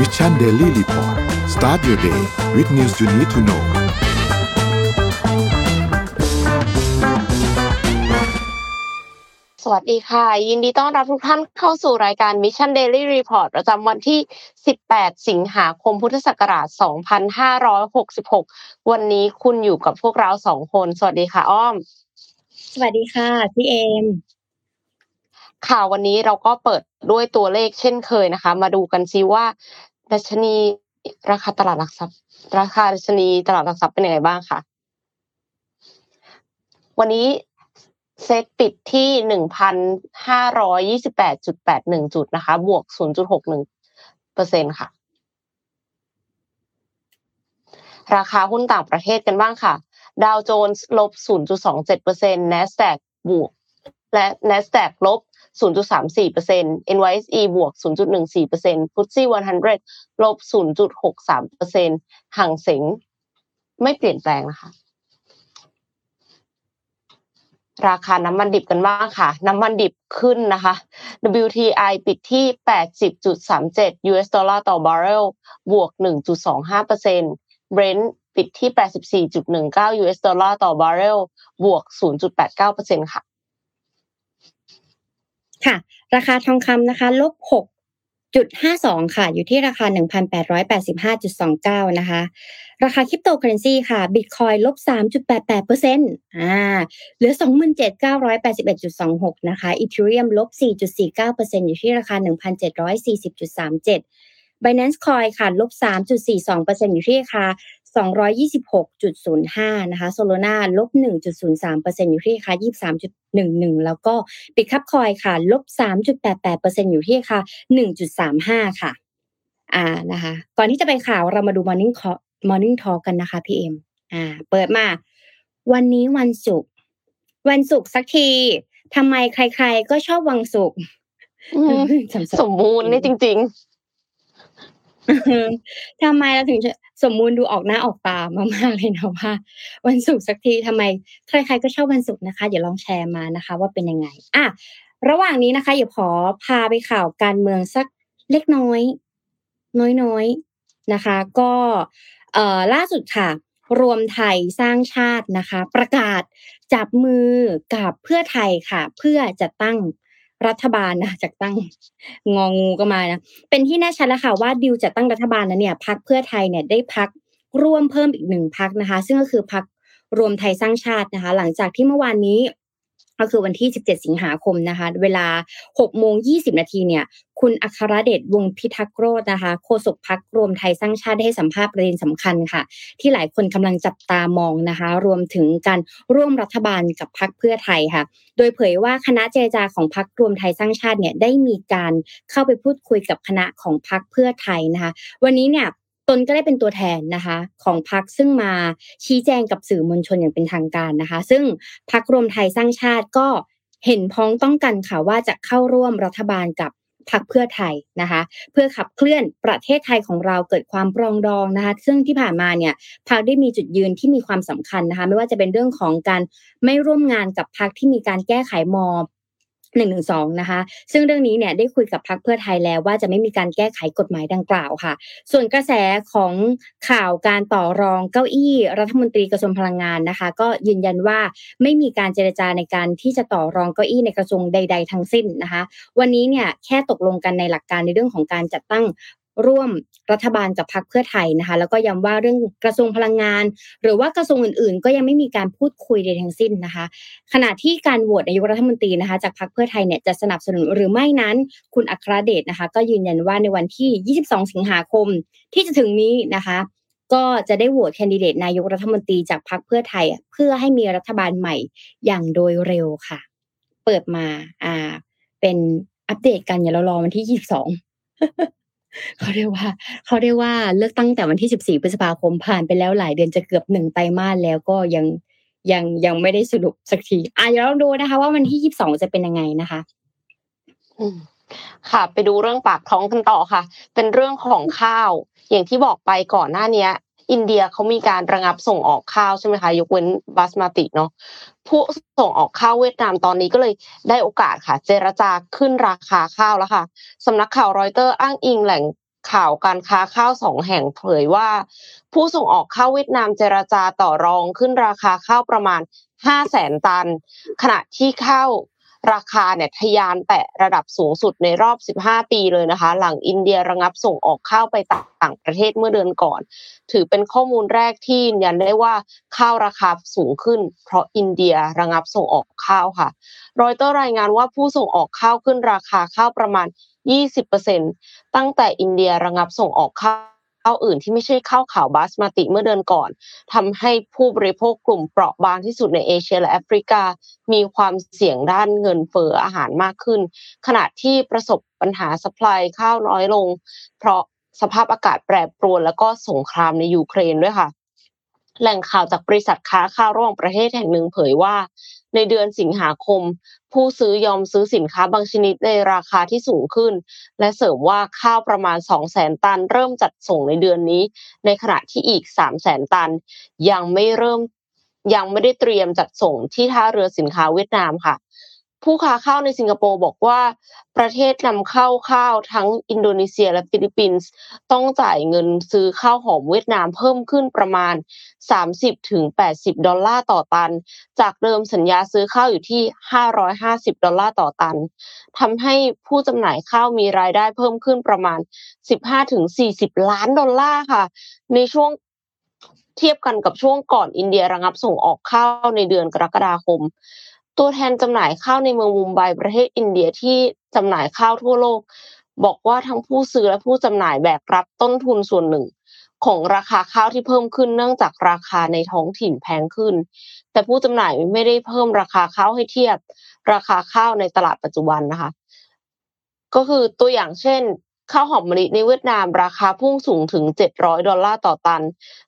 Mission Daily Report start your day with news you need to know สวัสดีค่ะ ยินดีต้อนรับทุกท่านเข้าสู่รายการ Mission Daily Report ประจำวันที่ 18 สิงหาคมพุทธศักราช 2566 วันนี้คุณอยู่กับพวกเราสองคน สวัสดีค่ะ อ้อม สวัสดีค่ะ พี่เอม ค่ะวันนี้เราก็เปิดด้วยตัวเลขเช่นเคยนะคะ มาดูกันซิว่าดัชนีราคาตลาดหลักทรัพย์ ราคาดัชนีตลาดหลักทรัพย์เป็นยังไงบ้างคะวันนี้เซตปิดที่หนึ่งพันห้าร้อยยี่สิบแปดจุดแปดหนึ่งจุดนะคะ บวกศูนย์จุดหกหนึ่งเปอร์เซ็นค่ะ ราคาหุ้นต่างประเทศกันบ้างค่ะ ดาวโจนส์ลบศูนย์จุดสองเจ็ดเปอร์เซ็นต์ NASDAQ บวก และ NASDAQ ลบ 0.34% NYSE บวก 0.14% FTSE 100 ลบ 0.63%ห่างเสงไม่เปลี่ยนแปลงนะคะ ราคาน้ำมันดิบกันบ้างค่ะ น้ำมันดิบขึ้นนะคะ WTI ปิดที่ 80.37 US ดอลลาร์ต่อบาร์เรล บวก 1.25% Brent ปิดที่ 84.19 US ดอลลาร์ต่อบาร์เรล บวก 0.89%ค่ะ ค่ะ ราคาทองคำนะคะลบหกจุดห้าสองค่ะ อยู่ที่ราคาหนึ่งพันแปดร้อยแปดสิบห้าจุดสองเก้านะคะ ราคาคริปโตเคอเรนซีค่ะบิตคอยลบสามจุดแปดแปดเปอร์เซ็นต์อ่าเหลือสองหมื่นเจ็ดเก้าร้อยแปดสิบเอ็ดจุดสองหกนะคะ Ethereum ลบสี่จุดสี่เก้าเปอร์เซ็นต์อยู่ที่ราคาหนึ่งพันเจ็ดร้อยสี่สิบจุดสามเจ็ด Binance Coin ค่ะลบ3.42%อยู่ที่ราคา 226.05 นะคะ Solana ลบ 1.03%อยู่ที่ราคา 23.11 แล้วก็ Bitcup Coin ค่ะ ลบ 3.88%อยู่ที่ราคา 1.35 ค่ะ อ่านะคะ ก่อนที่จะไปข่าวเรามาดู Morning Call Morning Talk กันนะคะพี่เอ็มอ่า เปิดมา วันนี้วันศุกร์วันศุกร์สักทีทำไมใครๆก็ชอบวันศุกร์สมบูรณ์นี่จริง ๆ ทำไมเราถึงสมมูลดูออกหน้าออกตามากๆเลยนะว่า วันศุกร์สักทีทำไมใครๆก็ชอบวันศุกร์นะคะเดี๋ยวลองแชร์มานะคะ ว่าเป็นยังไงอะระหว่างนี้นะคะอย่าขอพาไปข่าวการเมืองสักเล็กน้อย น้อยๆนะคะ ก็เอ่อล่าสุดค่ะ รวมไทยสร้างชาตินะคะ ประกาศจับมือกับเพื่อไทยค่ะ เพื่อจะตั้ง รัฐบาลนะจากตั้งงองูก็มานะเป็นที่แน่ชัดแล้วค่ะว่าดิวจะตั้งรัฐบาลนั้นเนี่ยพักเพื่อไทยเนี่ยได้พักร่วมเพิ่มอีกหนึ่งพักนะคะ ซึ่งก็คือพักรวมไทยสร้างชาตินะคะ หลังจากที่เมื่อวานนี้ ก็คือวันที่ 17 สิงหาคมนะคะ เวลา6โมง20 นาทีเนี่ย คุณอัครเดชวงพิทักษ์โรจนะคะ โฆษกพักรวมไทยสร้างชาติได้ให้สัมภาษณ์ประเด็นสำคัญค่ะ ที่หลายคนกำลังจับตามองนะคะ รวมถึงการร่วมรัฐบาลกับพักเพื่อไทยค่ะ โดยเผยว่าคณะเจรจาของพักรวมไทยสร้างชาติเนี่ยได้มีการเข้าไปพูดคุยกับคณะของพักเพื่อไทยนะคะ วันนี้เนี่ย ตนก็ได้เป็นตัวแทนนะคะ ของพักซึ่งมาชี้แจงกับสื่อมวลชนอย่างเป็นทางการนะคะ ซึ่งพักรวมไทยสร้างชาติก็เห็นพ้องต้องกันค่ะว่าจะเข้าร่วมรัฐบาลกับพักเพื่อไทยนะคะ เพื่อขับเคลื่อนประเทศไทยของเราเกิดความปรองดองนะคะ ซึ่งที่ผ่านมาเนี่ยพักได้มีจุดยืนที่มีความสำคัญนะคะ ไม่ว่าจะเป็นเรื่องของการไม่ร่วมงานกับพักที่มีการแก้ไขม หนึ่งหนึ่งสองนะคะ ซึ่งเรื่องนี้เนี่ยได้คุยกับพักเพื่อไทยแล้วว่าจะไม่มีการแก้ไขกฎหมายดังกล่าวค่ะ ส่วนกระแสของข่าวการต่อรองเก้าอี้รัฐมนตรีกระทรวงพลังงานนะคะ ก็ยืนยันว่าไม่มีการเจรจาในการที่จะต่อรองเก้าอี้ในกระทรวงใด ๆ ทั้งสิ้นนะคะ วันนี้เนี่ยแค่ตกลงกันในหลักการในเรื่องของการจัดตั้ง ร่วมรัฐบาลกับพรรคเพื่อไทยนะคะ แล้วก็ย้ำว่าเรื่องกระทรวงพลังงาน หรือว่ากระทรวงอื่นๆ ก็ยังไม่มีการพูดคุยใดทั้งสิ้นนะคะ ขณะที่การโหวตนายกรัฐมนตรีนะคะ จากพรรคเพื่อไทยเนี่ยจะสนับสนุนหรือไม่นั้น คุณอัครเดชนะคะ ก็ยืนยันว่าในวันที่ 22 สิงหาคมที่จะถึงนี้นะคะก็จะได้โหวตแคนดิเดตนายกรัฐมนตรีจากพรรคเพื่อไทย เพื่อให้มีรัฐบาลใหม่อย่างโดยเร็วค่ะ เปิดมาอ่า เป็นอัปเดตกันอย่าเรารอวันที่22 เขาเรียกว่าเขาเรียกว่าเลือกตั้งแต่วันที่ 14 พฤษภาคมผ่านไปแล้วหลายเดือนจะเกือบหนึ่งไตรมาสแล้วก็ยังยังยังไม่ได้สรุปสักทีอะเดี๋ยวเราดูนะคะ ว่าวันที่ 22 จะเป็นยังไงนะคะอืมค่ะ ไปดูเรื่องปากท้องกันต่อค่ะ เป็นเรื่องของข้าว อย่างที่บอกไปก่อนหน้าเนี้ย อินเดียเขามีการระงับส่งออกข้าวใช่ไหมคะยกเว้นบาสมาติเนาะผู้ส่งออกข้าวเวียดนามตอนนี้ก็เลยได้โอกาสค่ะ เจรจาขึ้นราคาข้าวแล้วค่ะสำนักข่าวรอยเตอร์อ้างอิงแหล่งข่าวการค้าข้าวสองแห่งเผยว่า ผู้ส่งออกข้าวเวียดนามเจรจาต่อรองขึ้นราคาข้าวประมาณ5แสนตัน ขณะที่ข้าว ราคาเนี่ยทะยานแตะระดับสูงสุดในรอบ 15 ปีเลยนะคะ หลังอินเดียระงับส่งออกข้าวไปต่างประเทศเมื่อเดือนก่อน ถือเป็นข้อมูลแรกที่ยืนยันได้ว่าข้าวราคาสูงขึ้น เพราะอินเดียระงับส่งออกข้าวค่ะ รอยเตอร์รายงานว่าผู้ส่งออกข้าวขึ้นราคาข้าวประมาณ 20%ตั้งแต่อินเดียระงับส่งออกข้าว ข้าวอื่นที่ไม่ใช่ข้าวขาวบาสมาติเมื่อเดือนก่อนทำให้ผู้บริโภคกลุ่มเปราะบางที่สุดในเอเชียและแอฟริกา มีความเสี่ยงด้านเงินเฟ้ออาหารมากขึ้น ขณะที่ประสบปัญหาสป라이ข้าวน้อยลง เพราะสภาพอากาศแปรปรวนแล้วก็สงครามในยูเครนด้วยค่ะ แหล่งข่าวจากบริษัทค้าข้าวระหว่างประเทศแห่งหนึ่งเผยว่า ในเดือนสิงหาคม ผู้ซื้อยอมซื้อสินค้าบางชนิดในราคาที่สูงขึ้น และเสริมว่าข้าวประมาณ 2 0 0แสนตัน เริ่มจัดส่งในเดือนนี้ ในขณะที่อีก 3 0 0แสนตัน ยังไม่เริ่มยังไม่ได้เตรียมจัดส่งที่ท่าเรือสินค้าเวียดนามค่ะ ผู้ค้าข้าวในสิงคโปร์บอกว่า ประเทศนำเข้าข้าวทั้งอินโดนีเซียและฟิลิปปินส์ต้องจ่ายเงินซื้อข้าวหอมเวียดนามเพิ่มขึ้นประมาณ 30-80 ดอลลาร์ต่อตัน จากเดิมสัญญาซื้อข้าวอยู่ที่ 550 ดอลลาร์ต่อตันทำให้ผู้จำหน่ายข้าวมีรายได้เพิ่มขึ้นประมาณ 15-40 ล้านดอลลาร์ค่ะ ในช่วงเทียบกันกับช่วงก่อนอินเดียระงับส่งออกข้าวในเดือนกรกฎาคม ตัวแทนจำหน่ายข้าวในเมืองมุมไบประเทศอินเดียที่จำหน่ายข้าวทั่วโลก บอกว่าทั้งผู้ซื้อและผู้จำหน่ายแบกรับต้นทุนส่วนหนึ่ง ของราคาข้าวที่เพิ่มขึ้นเนื่องจากราคาในท้องถิ่นแพงขึ้น แต่ผู้จำหน่ายไม่ได้เพิ่มราคาข้าวให้เทียบ ราคาข้าวในตลาดปัจจุบันนะคะ ก็คือตัวอย่างเช่นข้าวหอมมะลิในเวียดนามราคาพุ่งสูงถึง 700 ดอลลาร์ต่อตัน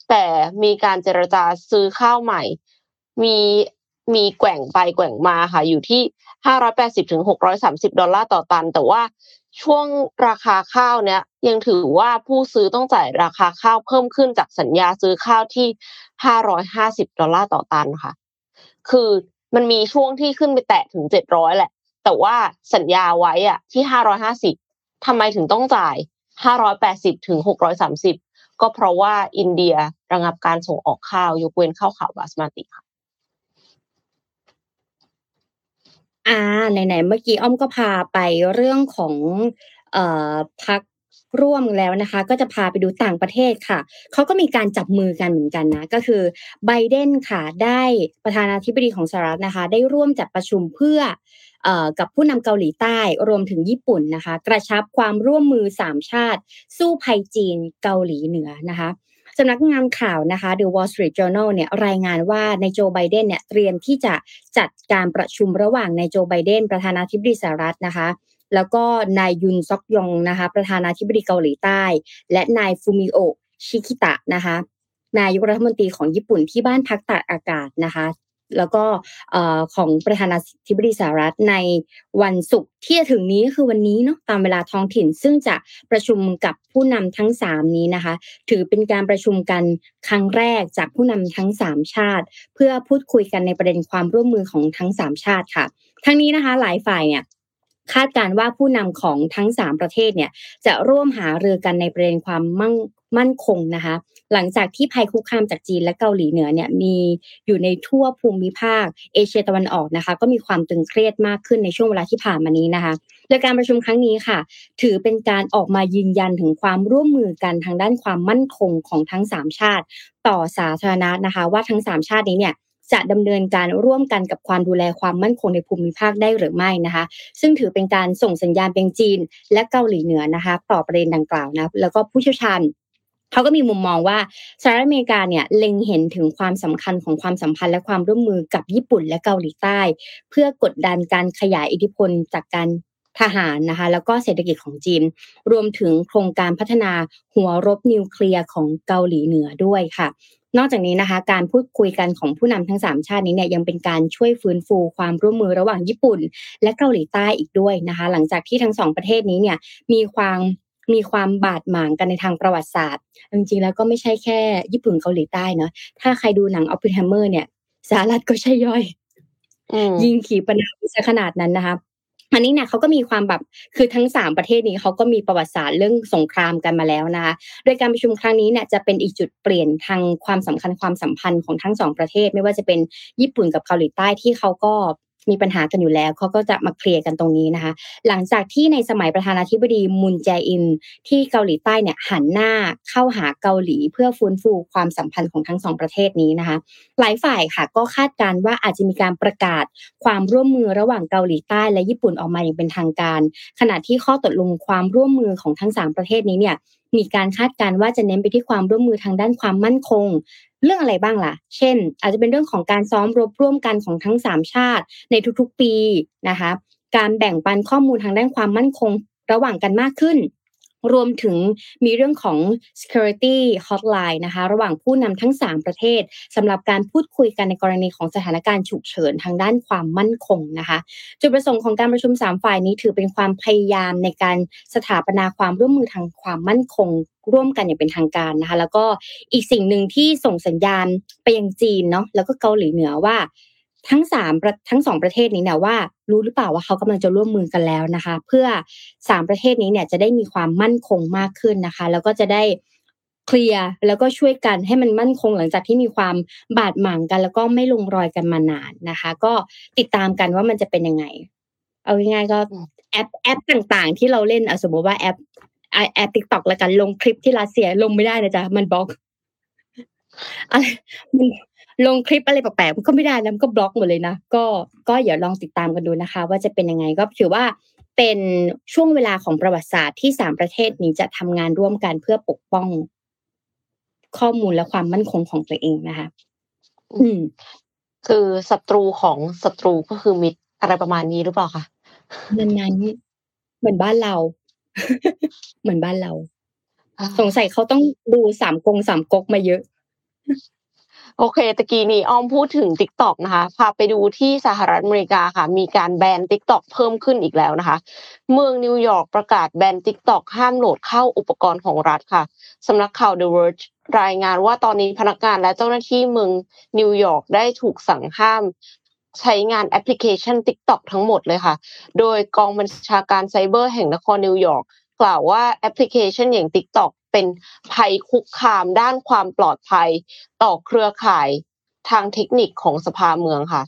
แต่มีการเจรจาซื้อข้าวใหม่ มี มีแกว่งไปแกว่งมาค่ะ อยู่ที่580ถึง630ดอลลาร์ต่อตัน แต่ว่าช่วงราคาข้าวเนี้ยยังถือว่าผู้ซื้อต้องจ่ายราคาข้าวเพิ่มขึ้นจากสัญญาซื้อข้าวที่550ดอลลาร์ต่อตันค่ะ คือมันมีช่วงที่ขึ้นไปแตะถึง700แหละ แต่ว่าสัญญาไว้อะที่550ทำไมถึงต้องจ่าย580ถึง630ก็เพราะว่าอินเดียระงับการส่งออกข้าวยกเว้นข้าวขาวบาสมาติค่ะ อ่าไหนๆเมื่อกี้อ้อมก็พาไปเรื่องของเอ่อพักร่วมแล้วนะคะ ก็จะพาไปดูต่างประเทศค่ะเขาก็มีการจับมือกันเหมือนกันนะ ก็คือไบเดนค่ะได้ประธานาธิบดีของสหรัฐนะคะ ได้ร่วมจัดประชุมเพื่อเอ่อกับผู้นำเกาหลีใต้รวมถึงญี่ปุ่นนะคะ กระชับความร่วมมือสามชาติ สู้ภัยจีนเกาหลีเหนือนะคะ สำนักงานข่าวนะคะ The Wall Street Journal เนี่ยรายงานว่าในโจไบเดนเนี่ยเตรียมที่จะจัดการประชุมระหว่างในโจไบเดนประธานาธิบดีสหรัฐนะคะแล้วก็นายยุนซอกยองนะคะประธานาธิบดีเกาหลีใต้ และนายฟูมิโอะชิคิตะนะคะนายกรัฐมนตรีของญี่ปุ่นที่บ้านพักตากอากาศนะคะ แล้วก็ของประธานาธิบดีสหรัฐในวันศุกร์ที่จะถึงนี้คือวันนี้เนาะตามเวลาท้องถิ่น ซึ่งจะประชุมกับผู้นำทั้งสามนี้นะคะ ถือเป็นการประชุมกันครั้งแรกจากผู้นำทั้งสามชาติ เพื่อพูดคุยกันในประเด็นความร่วมมือของทั้งสามชาติค่ะ ทั้งนี้นะคะหลายฝ่ายเนี่ยคาดการว่าผู้นำของทั้งสามประเทศเนี่ยจะร่วมหารือกันในประเด็นความมั่งมั่นคงนะคะ หลังจากที่ภัยคุกคามจากจีนและเกาหลีเหนือเนี่ยมีอยู่ในทั่วภูมิภาค เอเชียตะวันออกนะคะ ก็มีความตึงเครียดมากขึ้นในช่วงเวลาที่ผ่านมานี้นะคะโดยการประชุมครั้งนี้ค่ะ ถือเป็นการออกมายืนยันถึงความร่วมมือกันทางด้านความมั่นคงของทั้งสามชาติ ต่อสาธารณะนะคะ ว่าทั้งสามชาตินี้เนี่ยจะดำเนินการร่วมกันกับความดูแลความมั่นคงในภูมิภาคได้หรือไม่นะคะ ซึ่งถือเป็นการส่งสัญญาณเป็นจีน และเกาหลีเหนือนะคะ ต่อประเด็นดังกล่าวนะแล้วก็ผู้เชี่ยวชาญ เขาก็มีมุมมองว่าสหรัฐอเมริกาเนี่ยเล็งเห็นถึงความสำคัญของความสัมพันธ์และความร่วมมือกับญี่ปุ่นและเกาหลีใต้ เพื่อกดดันการขยายอิทธิพลจากการทหารนะคะแล้วก็เศรษฐกิจของจีน รวมถึงโครงการพัฒนาหัวรบนิวเคลียร์ของเกาหลีเหนือด้วยค่ะ นอกจากนี้นะคะ การพูดคุยกันของผู้นำทั้งสามชาตินี้เนี่ยยังเป็นการช่วยฟื้นฟูความร่วมมือระหว่างญี่ปุ่น และเกาหลีใต้อีกด้วยนะคะ หลังจากที่ทั้งสองประเทศนี้เนี่ยมีความ มีความบาดหมางกันในทางประวัติศาสตร์ จริงๆ แล้วก็ไม่ใช่แค่ญี่ปุ่นเกาหลีใต้เนาะถ้าใครดูหนังออปเพนไฮเมอร์เนี่ยสหรัฐก็ใช่ย่อยยิงขีปนาวุธขนาดนั้นนะคะอันนี้เนี่ยเขาก็มีความแบบคือทั้งสามประเทศนี้เขาก็มีประวัติศาสตร์เรื่องสงครามกันมาแล้วนะคะโดยการประชุมครั้งนี้เนี่ยจะเป็นอีกจุดเปลี่ยนทางความสำคัญความสัมพันธ์ของทั้งสองประเทศ ไม่ว่าจะเป็นญี่ปุ่นกับเกาหลีใต้ที่เขาก็ มีปัญหากันอยู่แล้วเขาก็จะมาเคลียร์กันตรงนี้นะคะ หลังจากที่ในสมัยประธานาธิบดีมุนแจอินที่เกาหลีใต้เนี่ยหันหน้าเข้าหาเกาหลีเพื่อฟื้นฟูความสัมพันธ์ของทั้งสองประเทศนี้นะคะ หลายฝ่ายค่ะก็คาดการว่าอาจจะมีการประกาศความร่วมมือระหว่างเกาหลีใต้และญี่ปุ่นออกมาอย่างเป็นทางการ ขณะที่ข้อตกลงความร่วมมือของทั้งสามประเทศนี้เนี่ยมีการคาดการว่าจะเน้นไปที่ความร่วมมือทางด้านความมั่นคง เรื่องอะไรบ้างล่ะ เช่น อาจจะเป็นเรื่องของการซ้อมรบร่วมกันของทั้งสามชาติในทุกๆปีนะคะ การแบ่งปันข้อมูลทางด้านความมั่นคงระหว่างกันมากขึ้น รวมถึงมีเรื่องของ security hotline นะคะ ระหว่างผู้นำทั้ง 3 ประเทศสำหรับการพูดคุยกันในกรณีของสถานการณ์ฉุกเฉินทางด้านความมั่นคงนะคะ จุดประสงค์ของการประชุม 3 ฝ่ายนี้ถือเป็นความพยายามในการสถาปนาความร่วมมือทางความมั่นคงร่วมกันอย่างเป็นทางการนะคะ แล้วก็อีกสิ่งหนึ่งที่ส่งสัญญาณไปยังจีนเนาะแล้วก็เกาหลีเหนือว่า ทั้งสามทั้งสองประเทศนี้เนี่ยว่า รู้หรือเปล่าว่าเขากำลังจะร่วมมือกันแล้วนะคะ เพื่อสามประเทศนี้เนี่ยจะได้มีความมั่นคงมากขึ้นนะคะ แล้วก็จะได้เคลียร์แล้วก็ช่วยกันให้มันมั่นคงหลังจากที่มีความบาดหมางกัน แล้วก็ไม่ลงรอยกันมานานนะคะ ก็ติดตามกันว่ามันจะเป็นยังไง เอาง่ายๆก็แอปแอปต่างๆ ที่เราเล่นสมมติว่าแอปแอป TikTok แล้วกันลงคลิปที่รัสเซียลงไม่ได้นะจ๊ะมันบล็อกอะไรมัน ลงคลิปอะไรแปลกๆมันก็ไม่ได้แล้วมันก็บล็อกหมดเลยนะก็ก็อย่าลองติดตามกันดูนะคะ ว่าจะเป็นยังไงก็ถือว่าเป็นช่วงเวลาของประวัติศาสตร์ที่สามประเทศนี้จะทำงานร่วมกันเพื่อปกป้อง ข้อมูลและความมั่นคงของตัวเองนะคะ อืม คือศัตรูของศัตรูก็คือมิตรอะไรประมาณนี้หรือเปล่าคะนั้นๆเหมือนบ้านเรา เหมือนบ้านเรา สงสัยเขาต้องดูสามกงสามก๊กมาเยอะ โอเคตะกี้นี้อ้อมพูดถึง t ิ k t o k นะคะพาไปดูที่สหรัฐอเมริกาค่ะ มีการแบน t ิ k t o k เพิ่มขึ้นอีกแล้วนะคะ เมืองนิวยอร์กประกาศแบน t ิ k t o k ห้ามโหลดเข้าอุปกรณ์ของรัฐค่ะสำนักข่าว The Verge รายงานว่าตอนนี้พนักงานและเจ้าหน้าที่เมืองนิวยอร์กได้ถูกสั่งห้ามใช้งานแอปพลิเคชัน TikTok ทั้งหมดเลยค่ะ โดยกองบัญชาการไซเบอร์แห่งนครนิวยอร์กกล่าวว่าแอปพลิเคชันอย่าง TikTok เป็นภัยคุกคามด้านความปลอดภัย ต่อเครือข่ายทางเทคนิคของสภาเมืองค่ะ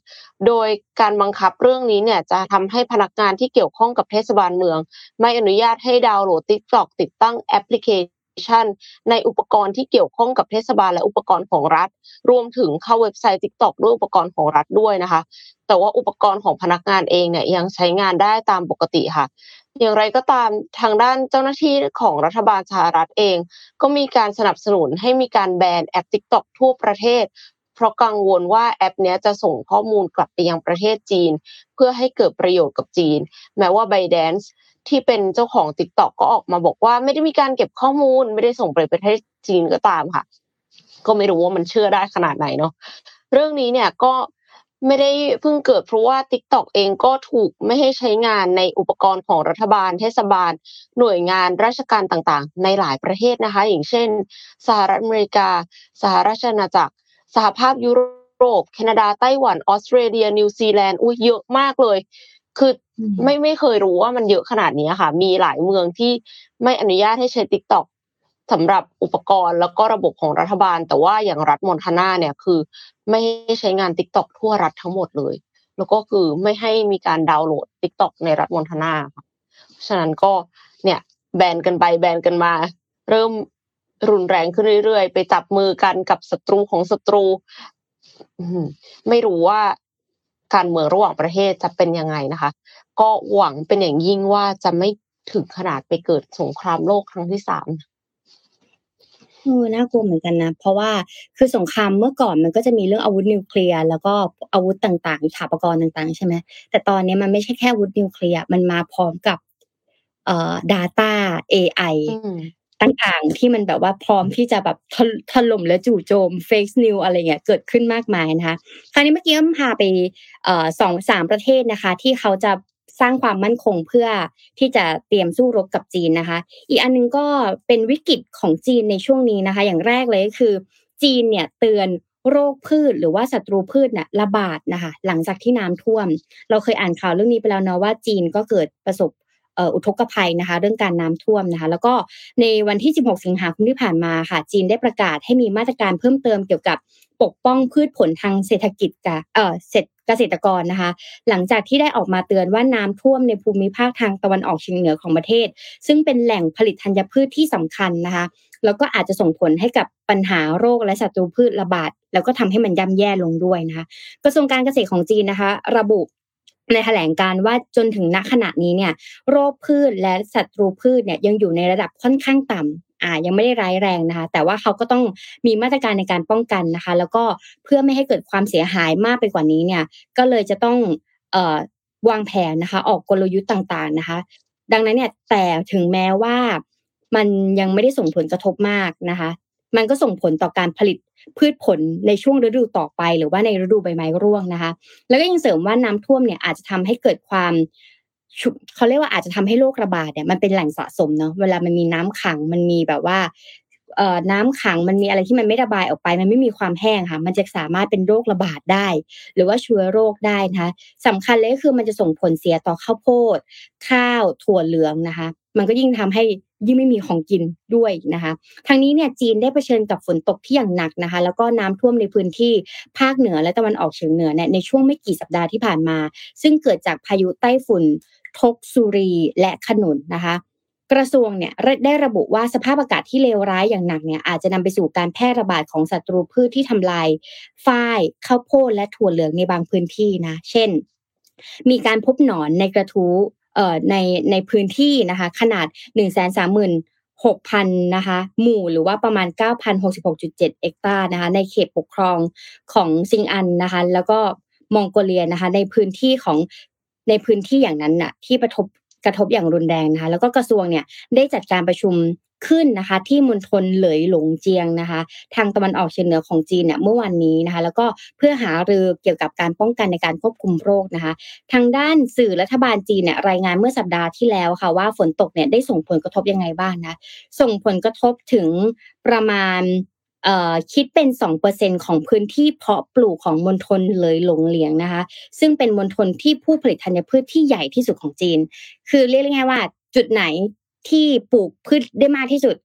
โดยการบังคับเรื่องนี้เนี่ยจะทำให้พนักงานที่เกี่ยวข้องกับเทศบาลเมือง ไม่อนุญาตให้ดาวน์โหลด TikTok ติดตั้งแอปพลิเคชัน ในอุปกรณ์ที่เกี่ยวข้องกับเทศบาลและอุปกรณ์ของรัฐ รวมถึงเข้าเว็บไซต์ TikTok ด้วยอุปกรณ์ของรัฐด้วยนะคะ แต่ว่าอุปกรณ์ของพนักงานเองเนี่ยยังใช้งานได้ตามปกติค่ะ อย่างไรก็ตามทางด้านเจ้าหน้าที่ของรัฐบาลสหรัฐเอง ก็มีการสนับสนุนให้มีการแบนแอป TikTok ทั่วประเทศ เพราะกังวลว่าแอปนี้จะส่งข้อมูลกลับไปยังประเทศจีน เพื่อให้เกิดประโยชน์กับจีน แม้ว่า ByteDance ที่เป็นเจ้าของ TikTok ก็ออกมาบอกว่าไม่ได้มีการเก็บข้อมูล ไม่ได้ส่งไปประเทศจีนก็ตามค่ะ ก็ไม่รู้ว่ามันเชื่อได้ขนาดไหนเนาะเรื่องนี้เนี่ยก็ ไม่ได้เพิ่งเกิดเพราะว่า TikTok เองก็ถูกไม่ให้ใช้งานในอุปกรณ์ของรัฐบาล เทศบาล หน่วยงานราชการต่างๆ ในหลายประเทศนะคะ อย่างเช่น สหรัฐอเมริกา สหราชอาณาจักร สหภาพยุโรป แคนาดา ไต้หวัน ออสเตรเลีย นิวซีแลนด์ อุ้ยเยอะมากเลย คือไม่ไม่เคยรู้ว่ามันเยอะขนาดนี้ค่ะ มีหลายเมืองที่ไม่อนุญาตให้ใช้ TikTok สำหรับอุปกรณ์แล้วก็ระบบของรัฐบาล แต่ว่าอย่างรัฐมอนทานาเนี่ยคือ ไม่ใช้งาน t ิ k t o k ทั่วรัฐทั้งหมดเลย แล้วก็คือไม่ให้มีการดาวน์โหลด t ิ k t o k ในรัฐมอนทานาค่ะฉะนั้นก็เนี่ยแบนกันไปแบนกันมา เริ่มรุนแรงขึ้นเรื่อยๆ ไปจับมือกันกับศัตรูของศัตรูไม่รู้ว่าการเมืองระหว่างประเทศจะเป็นยังไงนะคะ ก็หวังเป็นอย่างยิ่งว่าจะไม่ถึงขนาดไปเกิดสงครามโลกครั้งที่สาม เออน่ากลัวเหมือนกันนะ เพราะว่าคือสงครามเมื่อก่อนมันก็จะมีเรื่องอาวุธนิวเคลียร์แล้วก็อาวุธต่างๆถาปกรณ์ต่าง ๆ ใช่ไหมแต่ตอนนี้มันไม่ใช่แค่อาวุธนิวเคลียร์มันมาพร้อมกับเอ่อ data AI ต่างๆ ที่มันแบบว่าพร้อมที่จะแบบถล่มและจู่โจม fake news อะไรเงี้ยเกิดขึ้นมากมายนะคะ คราวนี้เมื่อกี้ก็พาไปเอ่อสองสามประเทศนะคะ ที่เขาจะ สร้างความมั่นคงเพื่อที่จะเตรียมสู้รบกับจีนนะคะ อีกอันนึงก็เป็นวิกฤตของจีนในช่วงนี้นะคะ อย่างแรกเลยก็คือ จีนเนี่ยเตือนโรคพืชหรือว่าศัตรูพืชเนี่ยระบาดนะคะหลังจากที่น้ำท่วม เราเคยอ่านข่าวเรื่องนี้ไปแล้วเนาะว่าจีนก็เกิดประสบอุทกภัยนะคะ เรื่องการน้ำท่วมนะคะ แล้วก็ในวันที่ 16 สิงหาคมที่ผ่านมาค่ะ จีนได้ประกาศให้มีมาตรการเพิ่มเติมเกี่ยวกับปกป้องพืชผลทางเศรษฐกิจกับเออเเกษตรกรนะคะ หลังจากที่ได้ออกมาเตือนว่าน้ำท่วมในภูมิภาคทางตะวันออกเฉียงเหนือของประเทศ ซึ่งเป็นแหล่งผลิตธัญพืชที่สำคัญนะคะแล้วก็อาจจะส่งผลให้กับปัญหาโรคและศัตรูพืชระบาดแล้วก็ทำให้มันย่ำแย่ลงด้วยนะคะ กระทรวงการเกษตรของจีนนะคะ ระบุในแถลงการว่าจนถึงณขณะนี้เนี่ย โรคพืชและศัตรูพืชเนี่ยยังอยู่ในระดับค่อนข้างต่ำ อ่ายังไม่ได้ร้ายแรงนะคะ แต่ว่าเขาก็ต้องมีมาตรการในการป้องกันนะคะ แล้วก็เพื่อไม่ให้เกิดความเสียหายมากไปกว่านี้เนี่ย ก็เลยจะต้องเอ่อวางแผนนะคะ ออกกลยุทธ์ต่างๆนะคะ ดังนั้นเนี่ยแต่ถึงแม้ว่ามันยังไม่ได้ส่งผลกระทบมากนะคะ มันก็ส่งผลต่อการผลิตพืชผลในช่วงฤดูต่อไป หรือว่าในฤดูใบไม้ร่วงนะคะ แล้วก็ยังเสริมว่าน้ำท่วมเนี่ยอาจจะทำให้เกิดความ เขาเรียกว่าอาจจะทำให้โรคระบาดเนี่ยมันเป็นแหล่งสะสมเนาะเวลามันมีน้ำขังมันมีแบบว่าเอ่อน้ำขังมันมีอะไรที่มันไม่ระบายออกไป มันไม่มีความแห้งค่ะ มันจะสามารถเป็นโรคระบาดได้ หรือว่าเชื้อโรคได้นะคะสำคัญเลยก็คือมันจะส่งผลเสียต่อข้าวโพด ข้าวถั่วเหลืองนะคะ มันก็ยิ่งทำให้ยิ่งไม่มีของกินด้วยนะคะทางนี้เนี่ยจีนได้เผชิญกับฝนตกที่อย่างหนักนะคะ แล้วก็น้ำท่วมในพื้นที่ภาคเหนือและตะวันออกเฉียงเหนือเนี่ยในช่วงไม่กี่สัปดาห์ที่ผ่านมา ซึ่งเกิดจากพายุไต้ฝุ่น ทกสุรีและขนุนนะคะ กระทรวงเนี่ยได้ระบุว่าสภาพอากาศที่เลวร้ายอย่างหนักเนี่ยอาจจะนำไปสู่การแพร่ระบาดของศัตรูพืชที่ทำลายฝ้ายข้าวโพดและถั่วเหลืองในบางพื้นที่นะ เช่น มีการพบหนอนในกระทู้เอ่อในในพื้นที่นะคะ ขนาดหนึ่งแสนสามหมื่นหกพันนะคะหมู่หรือว่าประมาณเก้าพันหกสิบหกจุดเจ็ดเอกตาร์นะคะในเขตปกครองของซิงอันนะคะ แล้วก็มองโกเลียนะคะในพื้นที่ของ ในพื้นที่อย่างนั้นน่ะ ที่กระทบกระทบอย่างรุนแรงนะคะ แล้วก็กระทรวงเนี่ยได้จัดการประชุมขึ้นนะคะ ที่มณฑลเหลยหลงเจียงนะคะ ทางตะวันออกเฉียงเหนือของจีนเนี่ยเมื่อวันนี้นะคะ แล้วก็เพื่อหารือเกี่ยวกับการป้องกันในการควบคุมโรคนะคะ ทางด้านสื่อรัฐบาลจีนเนี่ยรายงานเมื่อสัปดาห์ที่แล้วค่ะว่าฝนตกเนี่ยได้ส่งผลกระทบยังไงบ้างนะส่งผลกระทบถึงประมาณ คิดเป็นสองเปอร์เซ็นของพื้นที่เพาะปลูกของมณฑลเลยหลงเหลียงนะคะ ซึ่งเป็นมณฑลที่ผู้ผลิตธัญพืชที่ใหญ่ที่สุดของจีน คือเรียกง่ายว่าจุดไหนที่ปลูกพืชได้มากที่สุด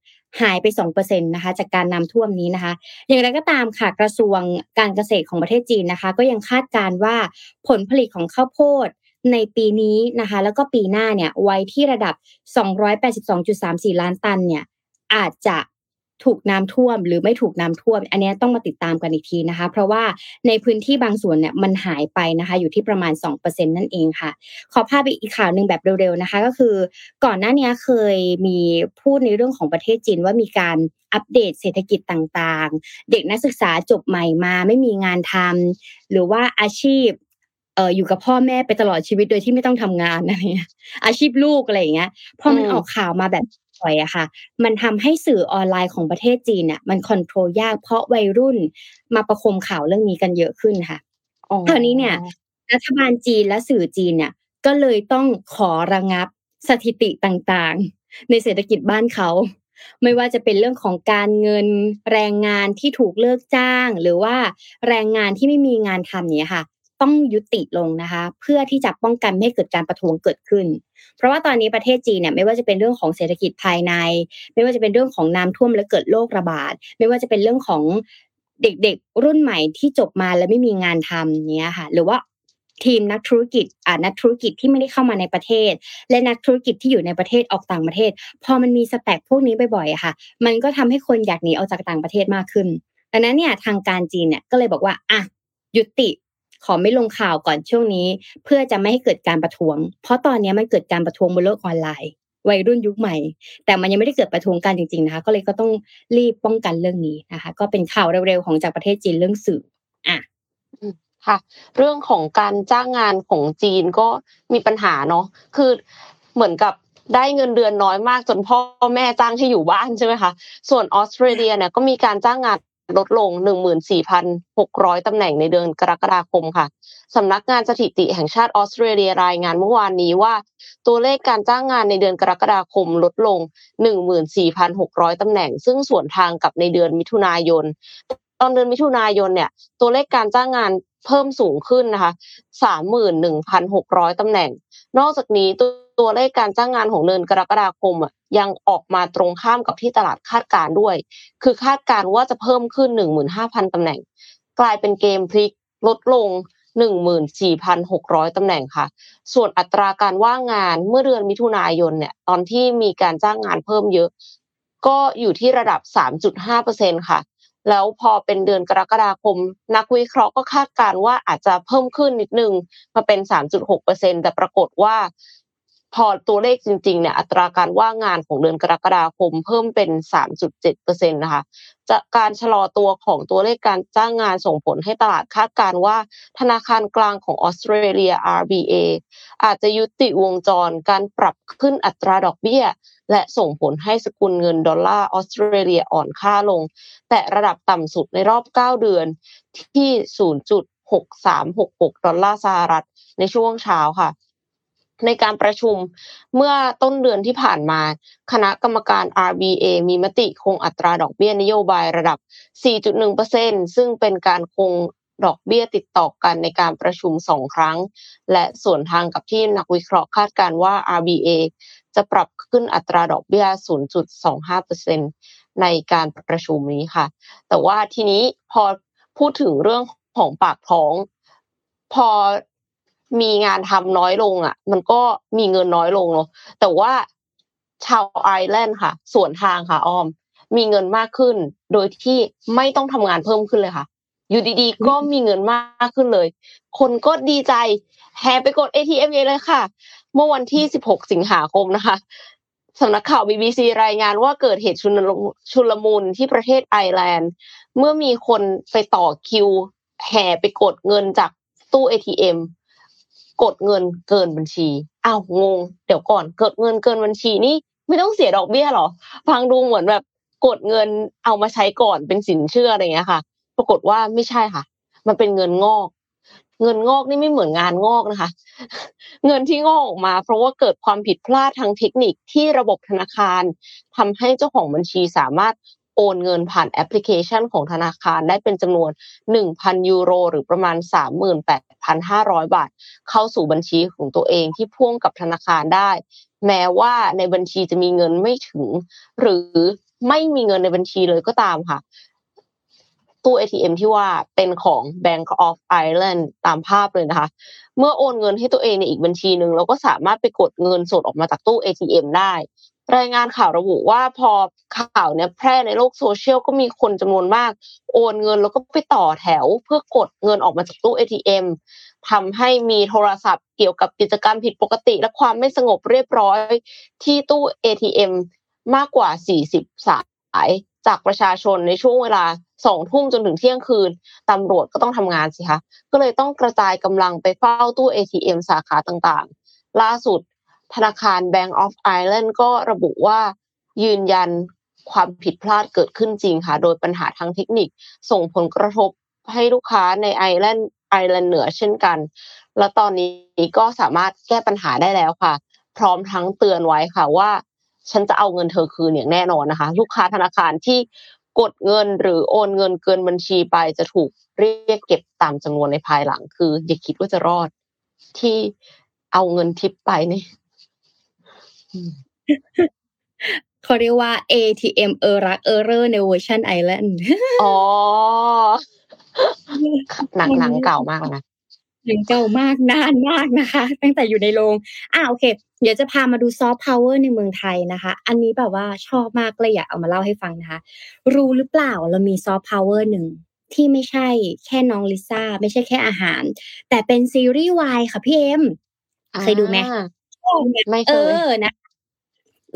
หายไปสองเปอร์เซ็นะคะจากการนำท่วมนี้นะคะ อย่างไรก็ตามค่ะกระทรวงการเกษตรของประเทศจีนนะคะ ก็ยังคาดการว่าผลผลิตของข้าวโพดในปีนี้นะคะ แล้วก็ปีหน้าเนี่ยไว้ที่ระดับ 282.34 ล้านตันเนี่ยอาจจะ ถูกน้ำท่วมหรือไม่ถูกน้ำท่วม อันนี้ต้องมาติดตามกันอีกทีนะคะ เพราะว่าในพื้นที่บางส่วนเนี่ยมันหายไปนะคะ อยู่ที่ประมาณ 2%นั่นเองค่ะ ขอพาไปอีกข่าวหนึ่งแบบเร็วๆนะคะ ก็คือ ก่อนหน้านี้เคยมีพูดในเรื่องของประเทศจีนว่ามีการอัปเดตเศรษฐกิจต่างๆ เด็กนักศึกษาจบใหม่มาไม่มีงานทำหรือว่าอาชีพเอออยู่กับพ่อแม่ไปตลอดชีวิตโดยที่ไม่ต้องทำงานอะไรเงี้ยอาชีพลูกอะไรอย่างเงี้ยพอมันออกข่าวมาแบบ บ่อยอะค่ะ มันทำให้สื่อออนไลน์ของประเทศจีนเนี่ยมันคอนโทรลยากเพราะวัยรุ่นมาประคมข่าวเรื่องนี้กันเยอะขึ้นค่ะคราวนี้เนี่ยรัฐบาลจีนและสื่อจีนเนี่ยก็เลยต้องขอระงับสถิติต่างๆ ในเศรษฐกิจบ้านเขา ไม่ว่าจะเป็นเรื่องของการเงินแรงงานที่ถูกเลิกจ้าง หรือว่าแรงงานที่ไม่มีงานทำเนี่ยค่ะ ต้องยุติลงนะคะ เพื่อที่จะป้องกันไม่ให้เกิดการประท้วงเกิดขึ้น เพราะว่าตอนนี้ประเทศจีนเนี่ยไม่ว่าจะเป็นเรื่องของเศรษฐกิจภายใน ไม่ว่าจะเป็นเรื่องของน้ำท่วมและเกิดโรคระบาด ไม่ว่าจะเป็นเรื่องของเด็กๆ รุ่นใหม่ที่จบมาแล้วไม่มีงานทำเนี้ยค่ะ หรือว่าทีมนักธุรกิจอ่านักธุรกิจที่ไม่ได้เข้ามาในประเทศ และนักธุรกิจที่อยู่ในประเทศออกต่างประเทศ พอมันมีสแต็กพวกนี้บ่อยๆค่ะ มันก็ทำให้คนอยากหนีออกจากต่างประเทศมากขึ้นดังนั้นเนี่ยทางการจีนเนี่ยก็เลยบอกว่าอะยุติ ขอไม่ลงข่าวก่อนช่วงนี้ เพื่อจะไม่ให้เกิดการประท้วง เพราะตอนนี้มันเกิดการประท้วงบนโลกออนไลน์ วัยรุ่นยุคใหม่ แต่มันยังไม่ได้เกิดประท้วงกันจริงๆนะคะ ก็เลยก็ต้องรีบป้องกันเรื่องนี้นะคะ ก็เป็นข่าวเร็วๆของจากประเทศจีนเรื่องสื่ออะค่ะ เรื่องของการจ้างงานของจีนก็มีปัญหาเนาะคือเหมือนกับได้เงินเดือนน้อยมากจนพ่อแม่จ้างให้อยู่บ้านใช่ไหมคะ ส่วนออสเตรเลียเนี่ยก็มีการจ้างงาน ลดลง 14,600 ตำแหน่งในเดือนกรกฎาคมค่ะสำนักงานสถิติแห่งชาติออสเตรเลียรายงานเมื่อวานนี้ว่า ตัวเลขการจ้างงานในเดือนกรกฎาคมลดลง 14,600 ตำแหน่ง ซึ่งส่วนทางกับในเดือนมิถุนายน ตอนเดือนมิถุนายนเนี่ย ตัวเลขการจ้างงานเพิ่มสูงขึ้นนะคะสามหมื่นหนึ่งพันหกร้อยตำแหน่ง นอกจากนี้ตัว ตัวเลขการจ้างงานของเดือนกรกฎาคมอะยังออกมาตรงข้ามกับที่ตลาดคาดการด้วย คือคาดการว่าจะเพิ่มขึ้นหนึ่งหมื่นห้าพันตำแหน่ง กลายเป็นเกมพลิกลดลง 14,600ตำแหน่งค่ะ ส่วนอัตราการว่างงานเมื่อเดือนมิถุนายนเนี่ยตอนที่มีการจ้างงานเพิ่มเยอะ ก็อยู่ที่ระดับ 3.5%ค่ะแล้วพอเป็นเดือนกรกฎาคม นักวิเคราะห์ก็คาดการว่าอาจจะเพิ่มขึ้นนิดนึงมาเป็น 3.6%แต่ปรากฏว่า พอตัวเลขจริงๆเนี่ยอัตราการว่างงานของเดือนกรกฎาคมเพิ่มเป็น 3.7%นะคะจะการชะลอตัวของตัวเลขการจ้างงานส่งผลให้ตลาดคาดการว่า ธนาคารกลางของออสเตรเลีย RBA อาจจะยุติวงจรการปรับขึ้นอัตราดอกเบี้ย และส่งผลให้สกุลเงินดอลลาร์ออสเตรเลียอ่อนค่าลง แต่ระดับต่ำสุดในรอบ 9 เดือนที่ 0.6366 ดอลลาร์สหรัฐในช่วงเช้าค่ะ ในการประชุมเมื่อต้นเดือนที่ผ่านมา คณะกรรมการ RBA มีมติคงอัตราดอกเบี้ยนโยบายระดับ 4.1%ซึ่งเป็นการคงดอกเบี้ยติดต่อกันในการประชุมสองครั้ง และส่วนทางกับที่นักวิเคราะห์คาดการว่า RBA จะปรับขึ้นอัตราดอกเบี้ย 0.25%ในการประชุมนี้ค่ะ แต่ว่าทีนี้พอพูดถึงเรื่องของปากท้อง พอ มีงานทำน้อยลงอะ มันก็มีเงินน้อยลงเนาะแต่ว่าชาวไอร์แลนด์ค่ะ ส่วนทางค่ะอ้อม มีเงินมากขึ้น โดยที่ไม่ต้องทำงานเพิ่มขึ้นเลยค่ะ อยู่ดีๆ ก็มีเงินมากขึ้นเลย คนก็ดีใจแห่ไปกด ATM เลยค่ะ เมื่อวันที่ 16 สิงหาคมนะคะสำนักข่าว BBC รายงานว่าเกิดเหตุชุลมุนที่ประเทศไอร์แลนด์ เมื่อมีคนไปต่อคิว แห่ไปกดเงินจากตู้ ATM กดเงินเกินบัญชีอ้าวงง เดี๋ยวก่อนเกิดเงินเกินบัญชีนี่ไม่ต้องเสียดอกเบี้ยหรอ ฟังดูเหมือนแบบกดเงินเอามาใช้ก่อนเป็นสินเชื่ออะไรเงี้ยค่ะ ปรากฏว่าไม่ใช่ค่ะ มันเป็นเงินงอก เงินงอกนี่ไม่เหมือนงานงอกนะคะ เงินที่งอกออกมา เพราะว่าเกิดความผิดพลาดทางเทคนิคที่ระบบธนาคารทำให้เจ้าของบัญชีสามารถ โอนเงินผ่านแอปพลิเคชันของธนาคารได้เป็นจำนวน 1,000 ยูโร หรือประมาณ 38,500 บาท เข้าสู่บัญชีของตัวเองที่พ่วงกับธนาคารได้ แม้ว่าในบัญชีจะมีเงินไม่ถึง หรือไม่มีเงินในบัญชีเลยก็ตามค่ะ ตู้ ATM ที่ว่าเป็นของ Bank of Ireland ตามภาพเลยนะคะ เมื่อโอนเงินให้ตัวเองในอีกบัญชีหนึ่งเราก็สามารถไปกดเงินสดออกมาจากตู้ ATM ได้ รายงานข่าวระบุว่าพอข่าวเนี่ยแพร่ในโลกโซเชียลก็มีคนจำนวนมาก โอนเงินแล้วก็ไปต่อแถวเพื่อกดเงินออกมาจากตู้ ATM ทำให้มีโทรศัพท์เกี่ยวกับกิจกรรมผิดปกติ และความไม่สงบเรียบร้อยที่ตู้ ATM มากกว่า 40 สายจากประชาชนในช่วงเวลาสองทุ่มจนถึงเที่ยงคืน ตำรวจก็ต้องทำงานสิคะ ก็เลยต้องกระจายกำลังไปเฝ้าตู้ ATM สาขาต่างๆ ล่าสุด ธนาคาร Bank of Ireland ก็ระบุว่ายืนยันความผิดพลาดเกิดขึ้นจริงค่ะ โดยปัญหาทางเทคนิค ส่งผลกระทบให้ลูกค้าในไอร์แลนด์ไอร์แลนด์เหนือเช่นกัน และตอนนี้ก็สามารถแก้ปัญหาได้แล้วค่ะ พร้อมทั้งเตือนไว้ค่ะว่า ฉันจะเอาเงินเธอคืนอย่างแน่นอนนะคะ ลูกค้าธนาคารที่กดเงินหรือโอนเงินเกินบัญชีไปจะถูกเรียกเก็บตามจำนวนในภายหลัง คืออย่าคิดว่าจะรอดที่เอาเงินทิปไปนี่ เขาเรียกว่า ATM เออรักเออเร่อในเวอร์ชันไอร์แลนด์อ๋อหนังหนังเก่ามากนะหนังเก่ามากนานมากนะคะ ตั้งแต่อยู่ในโรงอ่าโอเค เดี๋ยวจะพามาดูซอฟต์พาวเวอร์ในเมืองไทยนะคะ อันนี้แบบว่าชอบมากเลยอยากเอามาเล่าให้ฟังนะคะ รู้หรือเปล่าเรามีซอฟต์พาวเวอร์หนึ่งที่ไม่ใช่แค่น้องลิซ่า ไม่ใช่แค่อาหาร แต่เป็นซีรีส์วายค่ะพี่เอ็มเคยดูไหมไม่เคยเออนะ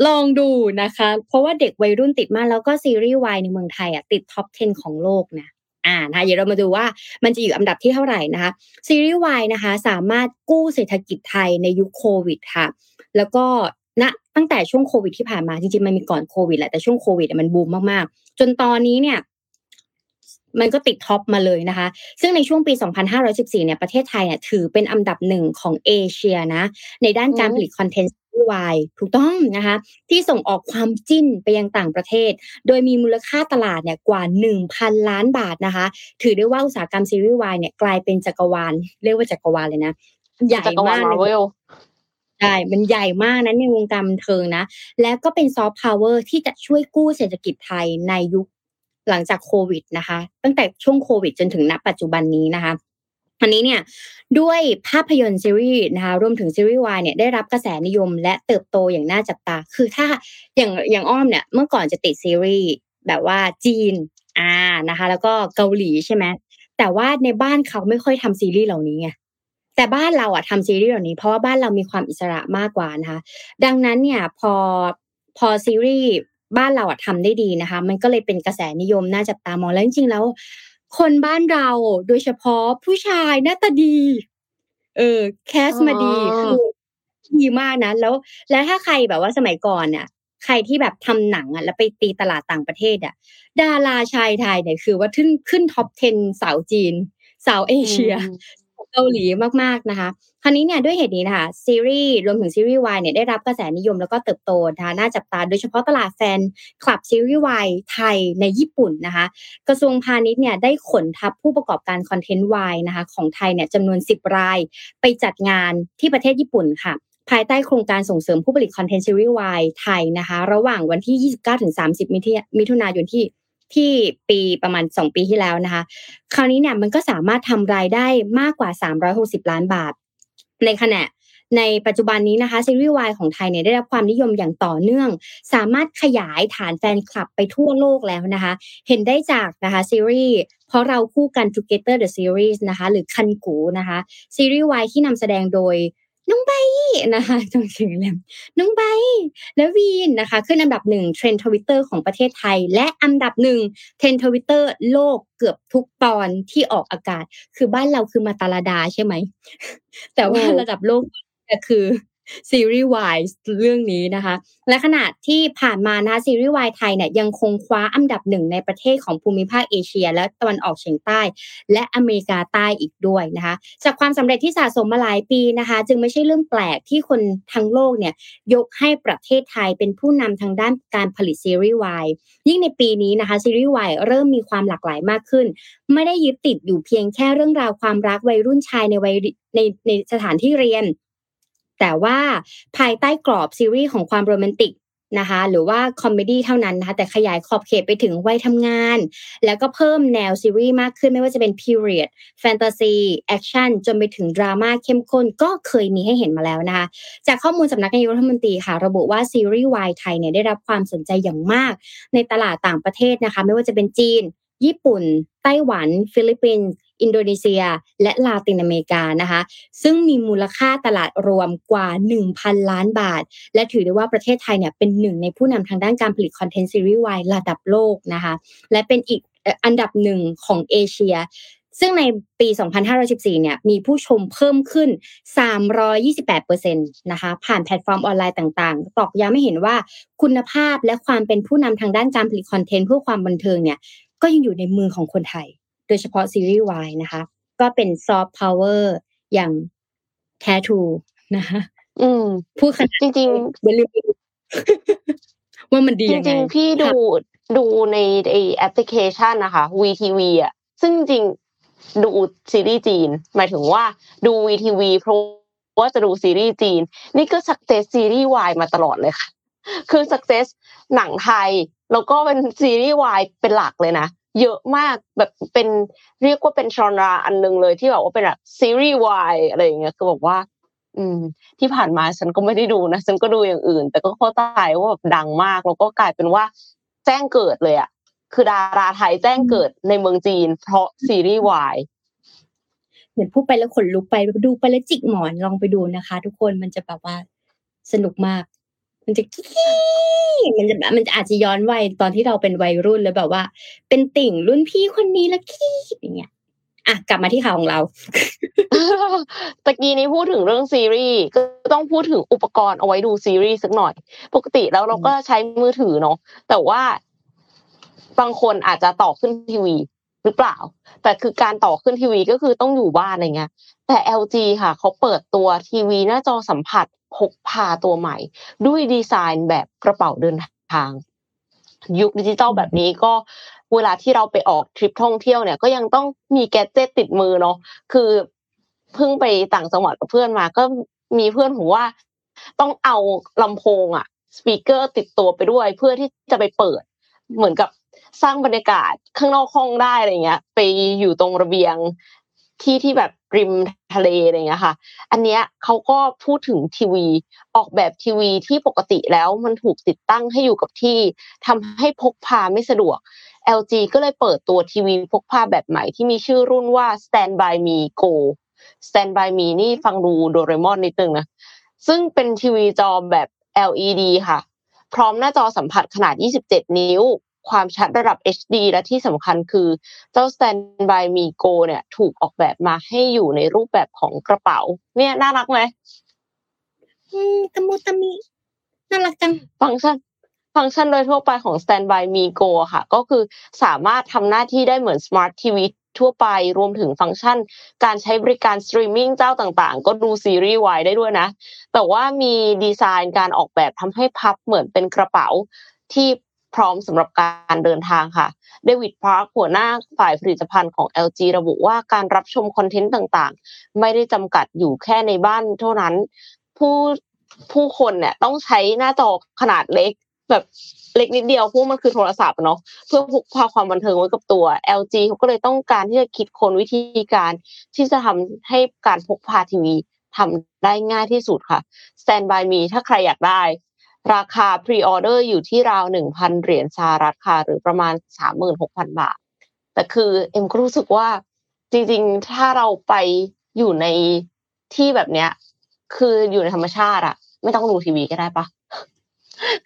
ลองดูนะคะ เพราะว่าเด็กวัยรุ่นติดมากแล้วก็ซีรีส์วายในเมืองไทยอะติดท็อป 10 ของโลกนะอ่านะคะเดี๋ยวเรามาดูว่ามันจะอยู่อันดับที่เท่าไหร่นะคะซีรีส์วายนะคะ สามารถกู้เศรษฐกิจไทยในยุคโควิดค่ะ แล้วก็ณตั้งแต่ช่วงโควิดที่ผ่านมาจริงๆมันมีก่อนโควิดแหละแต่ช่วงโควิดมันบูมมากๆ จนตอนนี้เนี่ยมันก็ติดท็อปมาเลยนะคะ ซึ่งในช่วงปี 2514 เนี่ย ประเทศไทยเนี่ยถือเป็นอันดับหนึ่งของเอเชียนะ ในด้านการผลิตคอนเทนต์ รีส์วายถูกต้องนะคะที่ส่งออกความจิ้นไปยังต่างประเทศ โดยมีมูลค่าตลาดเนี่ยกว่า 1,000 ล้านบาทนะคะ ถือได้ว่าอุตสาหกรรมซีรีส์วายเนี่ยกลายเป็นจักรวาลเรียกว่าจักรวาลเลยนะใหญ่จักรวาลมากมาเวลใช่ มันใหญ่มากนะในวงการบันเทิงนะ และก็เป็นซอฟต์พาวเวอร์ที่จะช่วยกู้เศรษฐกิจไทยในยุคหลังจากโควิดนะคะ ตั้งแต่ช่วงโควิดจนถึงณปัจจุบันนี้นะคะ อันนี้เนี่ยด้วยภาพยนตร์ซีรีส์นะคะรวมถึงซีรีส์วายเนี่ยได้รับกระแสนิยมและเติบโตอย่างน่าจับตา คือถ้าอย่างอย่างอ้อมเนี่ยเมื่อก่อนจะติดซีรีส์แบบว่าจีนอ่านะคะ แล้วก็เกาหลีใช่ไหมแต่ว่าในบ้านเขาไม่ค่อยทำซีรีส์เหล่านี้ไงแต่บ้านเราอะทำซีรีส์เหล่านี้ เพราะว่าบ้านเรามีความอิสระมากกว่านะคะดังนั้นเนี่ยพอพอซีรีส์บ้านเราอะทำได้ดีนะคะ มันก็เลยเป็นกระแสนิยมน่าจับตามองแล้วจริงๆแล้ว คนบ้านเราโดยเฉพาะผู้ชายหน้าตาดี เออ แคสมาดีอ๋อคือดีมากนะแล้ว แล้วถ้าใครแบบว่าสมัยก่อนน่ะใครที่แบบทำหนังอะแล้วไปตีตลาดต่างประเทศอะ ดาราชายไทยเนี่ยคือว่าขึ้นขึ้นท็อป 10 สาวจีน สาวเอเชีย เกาหลีมากๆนะคะ คราวนี้เนี่ยด้วยเหตุนี้นะคะซีรีส์รวมถึงซีรีส์วายเนี่ยได้รับกระแสนิยมแล้วก็เติบโตนะคะน่าจับตาโดยเฉพาะตลาดแฟนคลับซีรีส์วายไทยในญี่ปุ่นนะคะ กระทรวงพาณิชย์เนี่ยได้ขนทัพผู้ประกอบการคอนเทนต์วายนะคะของไทยเนี่ยจำนวน 10 ราย ไปจัดงานที่ประเทศญี่ปุ่นค่ะภายใต้โครงการส่งเสริมผู้ผลิตคอนเทนต์ซีรีส์วายไทยนะคะ ระหว่างวันที่ 29-30 มิถุมิถุนายนที่ ที่ปีประมาณ 2 ปีที่แล้วนะคะ คราวนี้เนี่ยมันก็สามารถทำรายได้มากกว่า 360 ล้านบาท ในขณะในปัจจุบันนี้นะคะซีรีส์วายของไทยเนี่ยได้รับความนิยมอย่างต่อเนื่อง สามารถขยายฐานแฟนคลับไปทั่วโลกแล้วนะคะ เห็นได้จากนะคะซีรีส์เพราะเราคู่กัน Together the Series นะคะ หรือคั่นกูนะคะซีรีส์วายที่นำแสดงโดย น้องไบร์ทนะคะจงชื่อแล้วน้องไบร์ทและวินนะคะ ขึ้นอันดับหนึ่งเทรนด์ทวิตเตอร์ของประเทศไทย และอันดับหนึ่งเทรนด์ทวิตเตอร์โลกเกือบทุกตอนที่ออกอากาศ คือบ้านเราคือมาตาลดาใช่ไหม แต่ว่าอืมระดับโลกก็คือ ซีรีส์วายเรื่องนี้นะคะ และขณะที่ผ่านมานะคะซีรีส์วายไทยเนี่ยยังคงคว้าอันดับหนึ่งในประเทศของภูมิภาคเอเชีย และตะวันออกเฉียงใต้ และอเมริกาใต้อีกด้วยนะคะ จากความสำเร็จที่สะสมมาหลายปีนะคะ จึงไม่ใช่เรื่องแปลกที่คนทั้งโลกเนี่ยยกให้ประเทศไทยเป็นผู้นำทางด้านการผลิตซีรีส์วายยิ่งในปีนี้นะคะซีรีส์วายเริ่มมีความหลากหลายมากขึ้น ไม่ได้ยึดติดอยู่เพียงแค่เรื่องราวความรักวัยรุ่นชายในวัยในในสถานที่เรียน แต่ว่าภายใต้กรอบซีรีส์ของความโรแมนติกนะคะหรือว่าคอมเมดี้เท่านั้นนะคะแต่ขยายขอบเขตไปถึงวัยทำงาน แล้วก็เพิ่มแนวซีรีส์มากขึ้นไม่ว่าจะเป็น period แฟนตาซีแอคชั่นจนไปถึงดราม่าเข้มข้นก็เคยมีให้เห็นมาแล้วนะคะจากข้อมูลสำนักนายกรัฐมนตรีค่ะ ระบุว่าซีรีส์วายไทยเนี่ยได้รับความสนใจอย่างมาก ในตลาดต่างประเทศนะคะ ไม่ว่าจะเป็นจีน ญี่ปุ่น ไต้หวัน ฟิลิปปินส์ อินโดนีเซีย และลาตินอเมริกานะคะ ซึ่งมีมูลค่าตลาดรวมกว่า 1,000 ล้านบาท และถือได้ว่าประเทศไทยเนี่ยเป็นหนึ่งในผู้นำทางด้านการผลิตคอนเทนต์ซีรีส์วายระดับโลกนะคะและเป็นอีกอันดับหนึ่งของเอเชียซึ่งในปี 2514 เนี่ย มีผู้ชมเพิ่มขึ้น 328%นะคะ ผ่านแพลตฟอร์มออนไลน์ต่างๆ ตอกย้ำให้เห็นว่าคุณภาพและความเป็นผู้นำทางด้านการผลิตคอนเทนต์เพื่อความบันเทิงเนี่ย ก็ยังอยู่ในมือของคนไทย โดยเฉพาะซีรีส์วายนะคะ ก็เป็นซอฟต์พาวเวอร์อย่างแท้ true นะคะอืมพูดขนาดจริงอย่าลืมไปดูว่ามันดียังไงริงๆพี่ดูดูในไอแอปพลิเคชันนะคะ WeTV อะซึ่งจริงๆดูซีรีส์จีน หมายถึงว่าดู WeTV เพราะว่าจะดูซีรีส์จีน นี่ก็ suggest ซีรีส์วายมาตลอดเลยค่ะ คือ suggest หนังไทย แล้วก็เป็นซีรีส์วายเป็นหลักเลยนะ เยอะมากแบบเป็นเรียกว่าเป็น genre อันหนึ่งเลยที่แบบว่าเป็นแบบซีรีส์วายอะไรอย่างเงี้ยคือบอกว่า อืม ที่ผ่านมาฉันก็ไม่ได้ดูนะฉันก็ดูอย่างอื่น แต่ก็เข้าใจว่าแบบดังมากแล้วก็กลายเป็นว่า แจ้งเกิดเลยอะคือดาราไทยแจ้งเกิดในเมืองจีน เพราะซีรีส์วายเหมือนพูดไปแล้วขนลุกไปดูไปแล้วจิกหมอนลองไปดูนะคะ ทุกคนมันจะแบบว่าสนุกมาก มันจะขี้มันจะมันจะอาจจะย้อนวัยตอนที่เราเป็นวัยรุ่นแล้วแบบว่า เป็นติ่งรุ่นพี่คนนี้แล้วขี้อย่างเงี้ยอะกลับมาที่ข่าวของเราตะกี้นี้พูดถึงเรื่องซีรีส์ก็ต้องพูดถึงอุปกรณ์เอาไว้ดูซีรีส์สักหน่อย ปกติแล้วเราก็ใช้มือถือเนาะแต่ว่าบางคนอาจจะต่อขึ้นทีวีหรือเปล่า แต่คือการต่อขึ้นทีวีก็คือต้องอยู่บ้านอะไรเงี้ยแต่ LG ค่ะเขาเปิดตัวทีวีหน้าจอสัมผัส พกพาตัวใหม่ ด้วยดีไซน์แบบกระเป๋าเดินทาง ยุคดิจิตอลแบบนี้ก็เวลาที่เราไปออกทริปท่องเที่ยวเนี่ยก็ยังต้องมีแกจิตติดมือเนาะคือเพิ่งไปต่างจังหวัดกับเพื่อนมา ก็มีเพื่อนผมว่า ต้องเอาลำโพงอะสปีกเกอร์ติดตัวไปด้วย เพื่อที่จะไปเปิด เหมือนกับสร้างบรรยากาศข้างนอกห้องได้อะไรเงี้ย ไปอยู่ตรงระเบียง ที่ที่แบบริมทะเลอะไรเงี้ยค่ะ อันเนี้ยเขาก็พูดถึงทีวี ออกแบบทีวีที่ปกติแล้วมันถูกติดตั้งให้อยู่กับที่ทำให้พกพาไม่สะดวก LG ก็เลยเปิดตัวทีวีพกพาแบบใหม่ที่มีชื่อรุ่นว่า Stand by Me Go Stand by Me นี่ฟังดูโดเรมอนนิดนึงนะ ซึ่งเป็นทีวีจอแบบ LED ค่ะ พร้อมหน้าจอสัมผัสขนาด 27 นิ้ว ความชัดระดับ HD และที่สำคัญคือเจ้า Standby Me Go เนี่ยถูกออกแบบมาให้อยู่ในรูปแบบของกระเป๋า เนี่ยน่ารักไหมอืมตะมุตะมิน่ารักจังฟังก์ชันฟังก์ชันโดยทั่วไปของ StanbyME Go ค่ะ ก็คือสามารถทำหน้าที่ได้เหมือน Smart TV ทั่วไปรวมถึงฟังก์ชัน การใช้บริการสตรีมมิ่งเจ้าต่างๆ ก็ดูซีรีส์วายได้ด้วยนะ แต่ว่ามีดีไซน์การออกแบบทำให้พับเหมือนเป็นกระเป๋าที่ พร้อมสำหรับการเดินทางค่ะเดวิดพาร์คหัวหน้าฝ่ายผลิตภัณฑ์ของ LG ระบุว่าการรับชมคอนเทนต์ต่างๆ ไม่ได้จำกัดอยู่แค่ในบ้านเท่านั้น ผู้ผู้คนเนี่ยต้องใช้หน้าจอขนาดเล็กแบบเล็กนิดเดียวเพราะมันคือโทรศัพท์เนาะเพื่อพกพาความบันเทิงไว้กับตัว LG เขาก็เลยต้องการที่จะคิดค้นวิธีการที่จะทำให้การพกพาทีวีทำได้ง่ายที่สุดค่ะ Stand by me ถ้าใครอยากได้ ราคาพรีออเดอร์อยู่ที่ราวหนึ่งพันเหรียญสหรัฐค่ะ หรือประมาณสามหมื่นหกพันบาท แต่คือเอ็มก็รู้สึกว่าจริงๆ ถ้าเราไปอยู่ในที่แบบเนี้ย คืออยู่ในธรรมชาติอะไม่ต้องดูทีวีก็ได้ปะ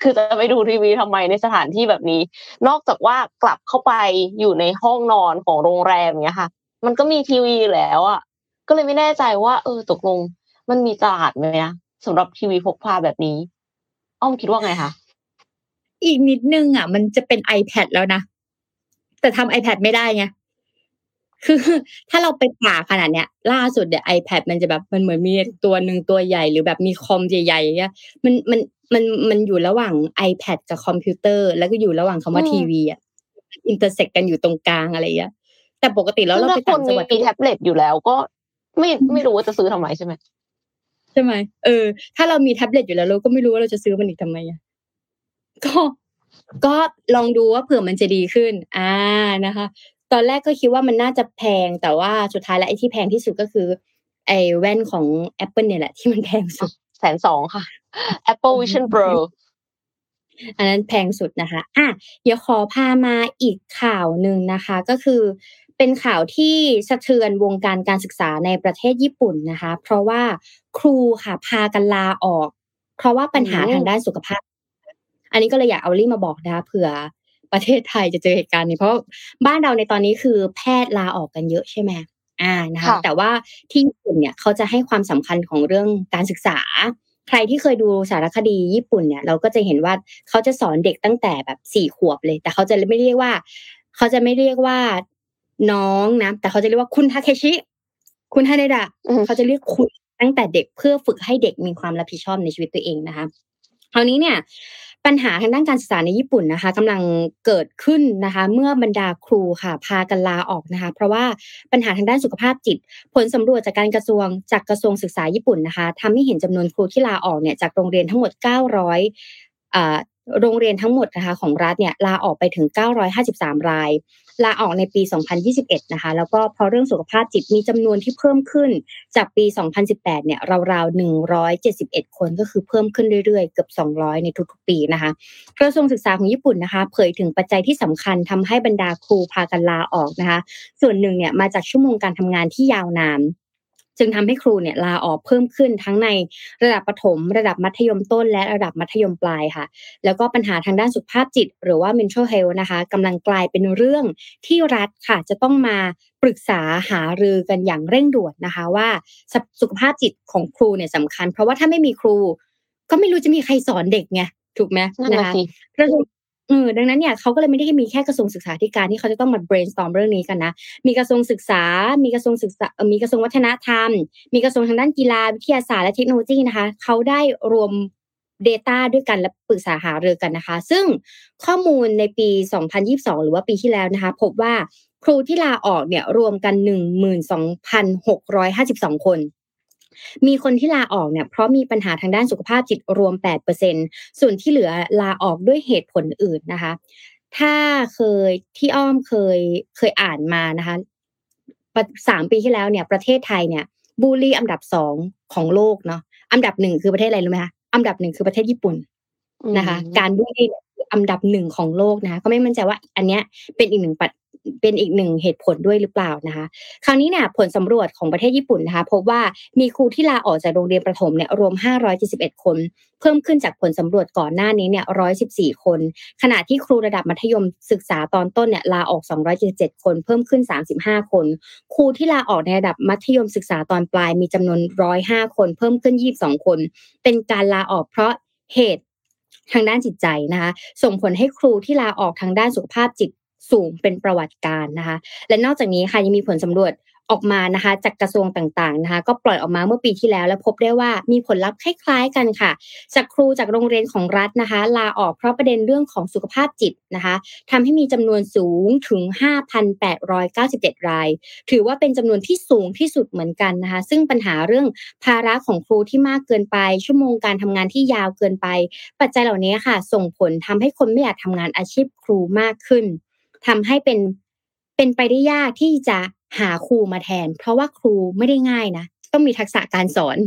คือจะไปดูทีวีทำไมในสถานที่แบบนี้ นอกจากว่ากลับเข้าไปอยู่ในห้องนอนของโรงแรมเนี้ยค่ะ มันก็มีทีวีแล้วอะก็เลยไม่แน่ใจว่า เออตกลง มันมีตลาดไหมนะสำหรับทีวีพกพาแบบนี้ อ้อมคิดว่าไงคะอีกนิดนึงอะ มันจะเป็น iPad แล้วนะ แต่ทำ iPad ไม่ได้ไงคือถ้าเราไปป่าขนาดเนี้ย ล่าสุดเนี่ย iPad มันจะแบบมันเหมือนมีตัวหนึ่งตัวใหญ่หรือแบบมีคอมใหญ่ๆอย่างเงี้ยมันมันมันมันอยู่ระหว่าง iPad กับคอมพิวเตอร์ แล้วก็อยู่ระหว่างคำว่าอืมทีวีอะ intersect กันอยู่ตรงกลางอะไรอย่างเงี้ยแต่ปกติแล้วเราถ้าไปคต่านงจังหวัดมีแท็บเล็ตอยู่แล้วก็ ไม่ไม่รู้ว่าจะซื้อทำไมใช่ไหม ใช่ไหมเออ ถ้าเรามีแท็บเล็ตอยู่แล้วเราก็ไม่รู้ว่าเราจะซื้อมันอีกทำไมอะก็ก็ลองดูว่าเผื่อมันจะดีขึ้น อ่านะคะ ตอนแรกก็คิดว่ามันน่าจะแพงแต่ว่าสุดท้ายแล้วไอ้ที่แพงที่สุดก็คือ ไอ้แว่นของ Apple เนี่ยแหละที่มันแพงสุดแสนสองค่ะ Apple Vision Pro อันนั้นแพงสุดนะคะ อะ เดี๋ยวขอพามาอีกข่าวหนึ่งนะคะ ก็คือ เป็นข่าวที่สะเทือนวงการการศึกษาในประเทศญี่ปุ่นนะคะ เพราะว่าครูค่ะพากันลาออก เพราะว่าปัญหาอืมทางด้านสุขภาพ อันนี้ก็เลยอยากเอาลี่มาบอกนะคะเผื่อประเทศไทยจะเจอเหตุการณ์นี้เพราะบ้านเราในตอนนี้คือแพทย์ลาออกกันเยอะใช่ไหมอ่านะคะค่ะแต่ว่าที่ญี่ปุ่นเนี่ยเขาจะให้ความสำคัญของเรื่องการศึกษา ใครที่เคยดูสารคดีญี่ปุ่นเนี่ย เราก็จะเห็นว่าเขาจะสอนเด็กตั้งแต่แบบสี่ขวบเลย แต่เขาจะไม่เรียกว่า เขาจะไม่เรียกว่า น้องนะ แต่เขาจะเรียกว่าคุณทาเคชิ คุณฮาเนดะอืมเขาจะเรียกคุณตั้งแต่เด็กเพื่อฝึกให้เด็กมีความรับผิดชอบในชีวิตตัวเองนะคะคราวนี้เนี่ยปัญหาทางด้านการศึกษาในญี่ปุ่นนะคะกำลังเกิดขึ้นนะคะ เมื่อบรรดาครูค่ะ พากันลาออกนะคะ เพราะว่าปัญหาทางด้านสุขภาพจิต ผลสำรวจจากการกระทรวงจากกระทรวงศึกษาญี่ปุ่นนะคะทำให้เห็นจำนวนครูที่ลาออกเนี่ยจากโรงเรียนทั้งหมด 900อ่าโรงเรียนทั้งหมดนะคะของรัฐเนี่ยลาออกไปถึง 953 ราย ลาออกในปี 2021 นะคะ แล้วก็พอเรื่องสุขภาพจิตมีจำนวนที่เพิ่มขึ้น จากปี 2018 เนี่ยราวๆ 171 คนก็คือเพิ่มขึ้นเรื่อยๆ เกือบ 200 ในทุกๆ ปีนะคะ กระทรวงศึกษาของญี่ปุ่นนะคะ เผยถึงปัจจัยที่สำคัญทำให้บรรดาครูพากันลาออกนะคะ ส่วนหนึ่งเนี่ยมาจากชั่วโมงการทำงานที่ยาวนาน จึงทำให้ครูเนี่ยลาออกเพิ่มขึ้นทั้งในระดับประถม ระดับมัธยมต้น และระดับมัธยมปลายค่ะ แล้วก็ปัญหาทางด้านสุขภาพจิต หรือว่า mental health นะคะกำลังกลายเป็นเรื่องที่รัฐค่ะจะต้องมาปรึกษาหารือกันอย่างเร่งด่วนนะคะว่าสสุขภาพจิตของครูเนี่ยสำคัญ เพราะว่าถ้าไม่มีครู ก็ไม่รู้จะมีใครสอนเด็กไงถูกไหมนั่นนะน่ะคะสิกระทรวง เออดังนั้นเนี่ยเขาก็เลยไม่ได้มีแค่กระทรวงศึกษาธิการที่เขาจะต้องมา brainstorm เรื่องนี้กันนะ มีกระทรวงศึกษา มีกระทรวงศึกษา มีกระทรวงวัฒนธรรม มีกระทรวงทางด้านกีฬาวิทยาศาสตร์และเทคโนโลยีนะคะเขาได้รวม Data ด้วยกันและปรึกษาหารือกันนะคะ ซึ่งข้อมูลในปี 2022 หรือว่าปีที่แล้วนะคะ พบว่าครูที่ลาออกเนี่ยรวมกัน 12,652 คน มีคนที่ลาออกเนี่ยเพราะมีปัญหาทางด้านสุขภาพจิตรวม 8%ส่วนที่เหลือลาออกด้วยเหตุผลอื่นนะคะ ถ้าเคยที่อ้อมเคยเคยอ่านมานะคะสามปีที่แล้วเนี่ยประเทศไทยเนี่ยบูลลี่อันดับสองของโลกเนาะอันดับหนึ่งคือประเทศอะไรรู้ไหมคะอันดับหนึ่งคือประเทศญี่ปุ่นนะคะ การบูลลี่อันดับหนึ่งของโลกนะคะก็ไม่มั่นใจว่าอันเนี้ยเป็นอีกหนึ่งปัจ เป็นอีกหนึ่งเหตุผลด้วยหรือเปล่านะคะ คราวนี้เนี่ยผลสำรวจของประเทศญี่ปุ่นนะคะพบว่ามีครูที่ลาออกจากโรงเรียนประถมเนี่ยรวม 571 คน เพิ่มขึ้นจากผลสำรวจก่อนหน้านี้เนี่ย114 คน ขณะที่ครูระดับมัธยมศึกษาตอนต้นเนี่ยลาออก 277 คน เพิ่มขึ้น 35 คน ครูที่ลาออกในระดับมัธยมศึกษาตอนปลายมีจำนวน 105 คน เพิ่มขึ้น 22 คน เป็นการลาออกเพราะเหตุทางด้านจิตใจนะคะ ส่งผลให้ครูที่ลาออกทางด้านสุขภาพจิต สูงเป็นประวัติการนะคะ และนอกจากนี้ค่ะยังมีผลสำรวจออกมานะคะ จากกระทรวงต่างๆนะคะ ก็ปล่อยออกมาเมื่อปีที่แล้ว และพบได้ว่ามีผลลัพธ์คล้ายๆกันค่ะจากครูจากโรงเรียนของรัฐนะคะ ลาออกเพราะประเด็นเรื่องของสุขภาพจิตนะคะทำให้มีจำนวนสูงถึง 5,897 ราย ถือว่าเป็นจำนวนที่สูงที่สุดเหมือนกันนะคะ ซึ่งปัญหาเรื่องภาระของครูที่มากเกินไป ชั่วโมงการทำงานที่ยาวเกินไป ปัจจัยเหล่านี้ค่ะ ส่งผลทำให้คนไม่อยากทำงานอาชีพครูมากขึ้น ทำให้เป็นเป็นไปได้ยากที่จะหาครูมาแทน เพราะว่าครูไม่ได้ง่ายนะ ต้องมีทักษะการสอน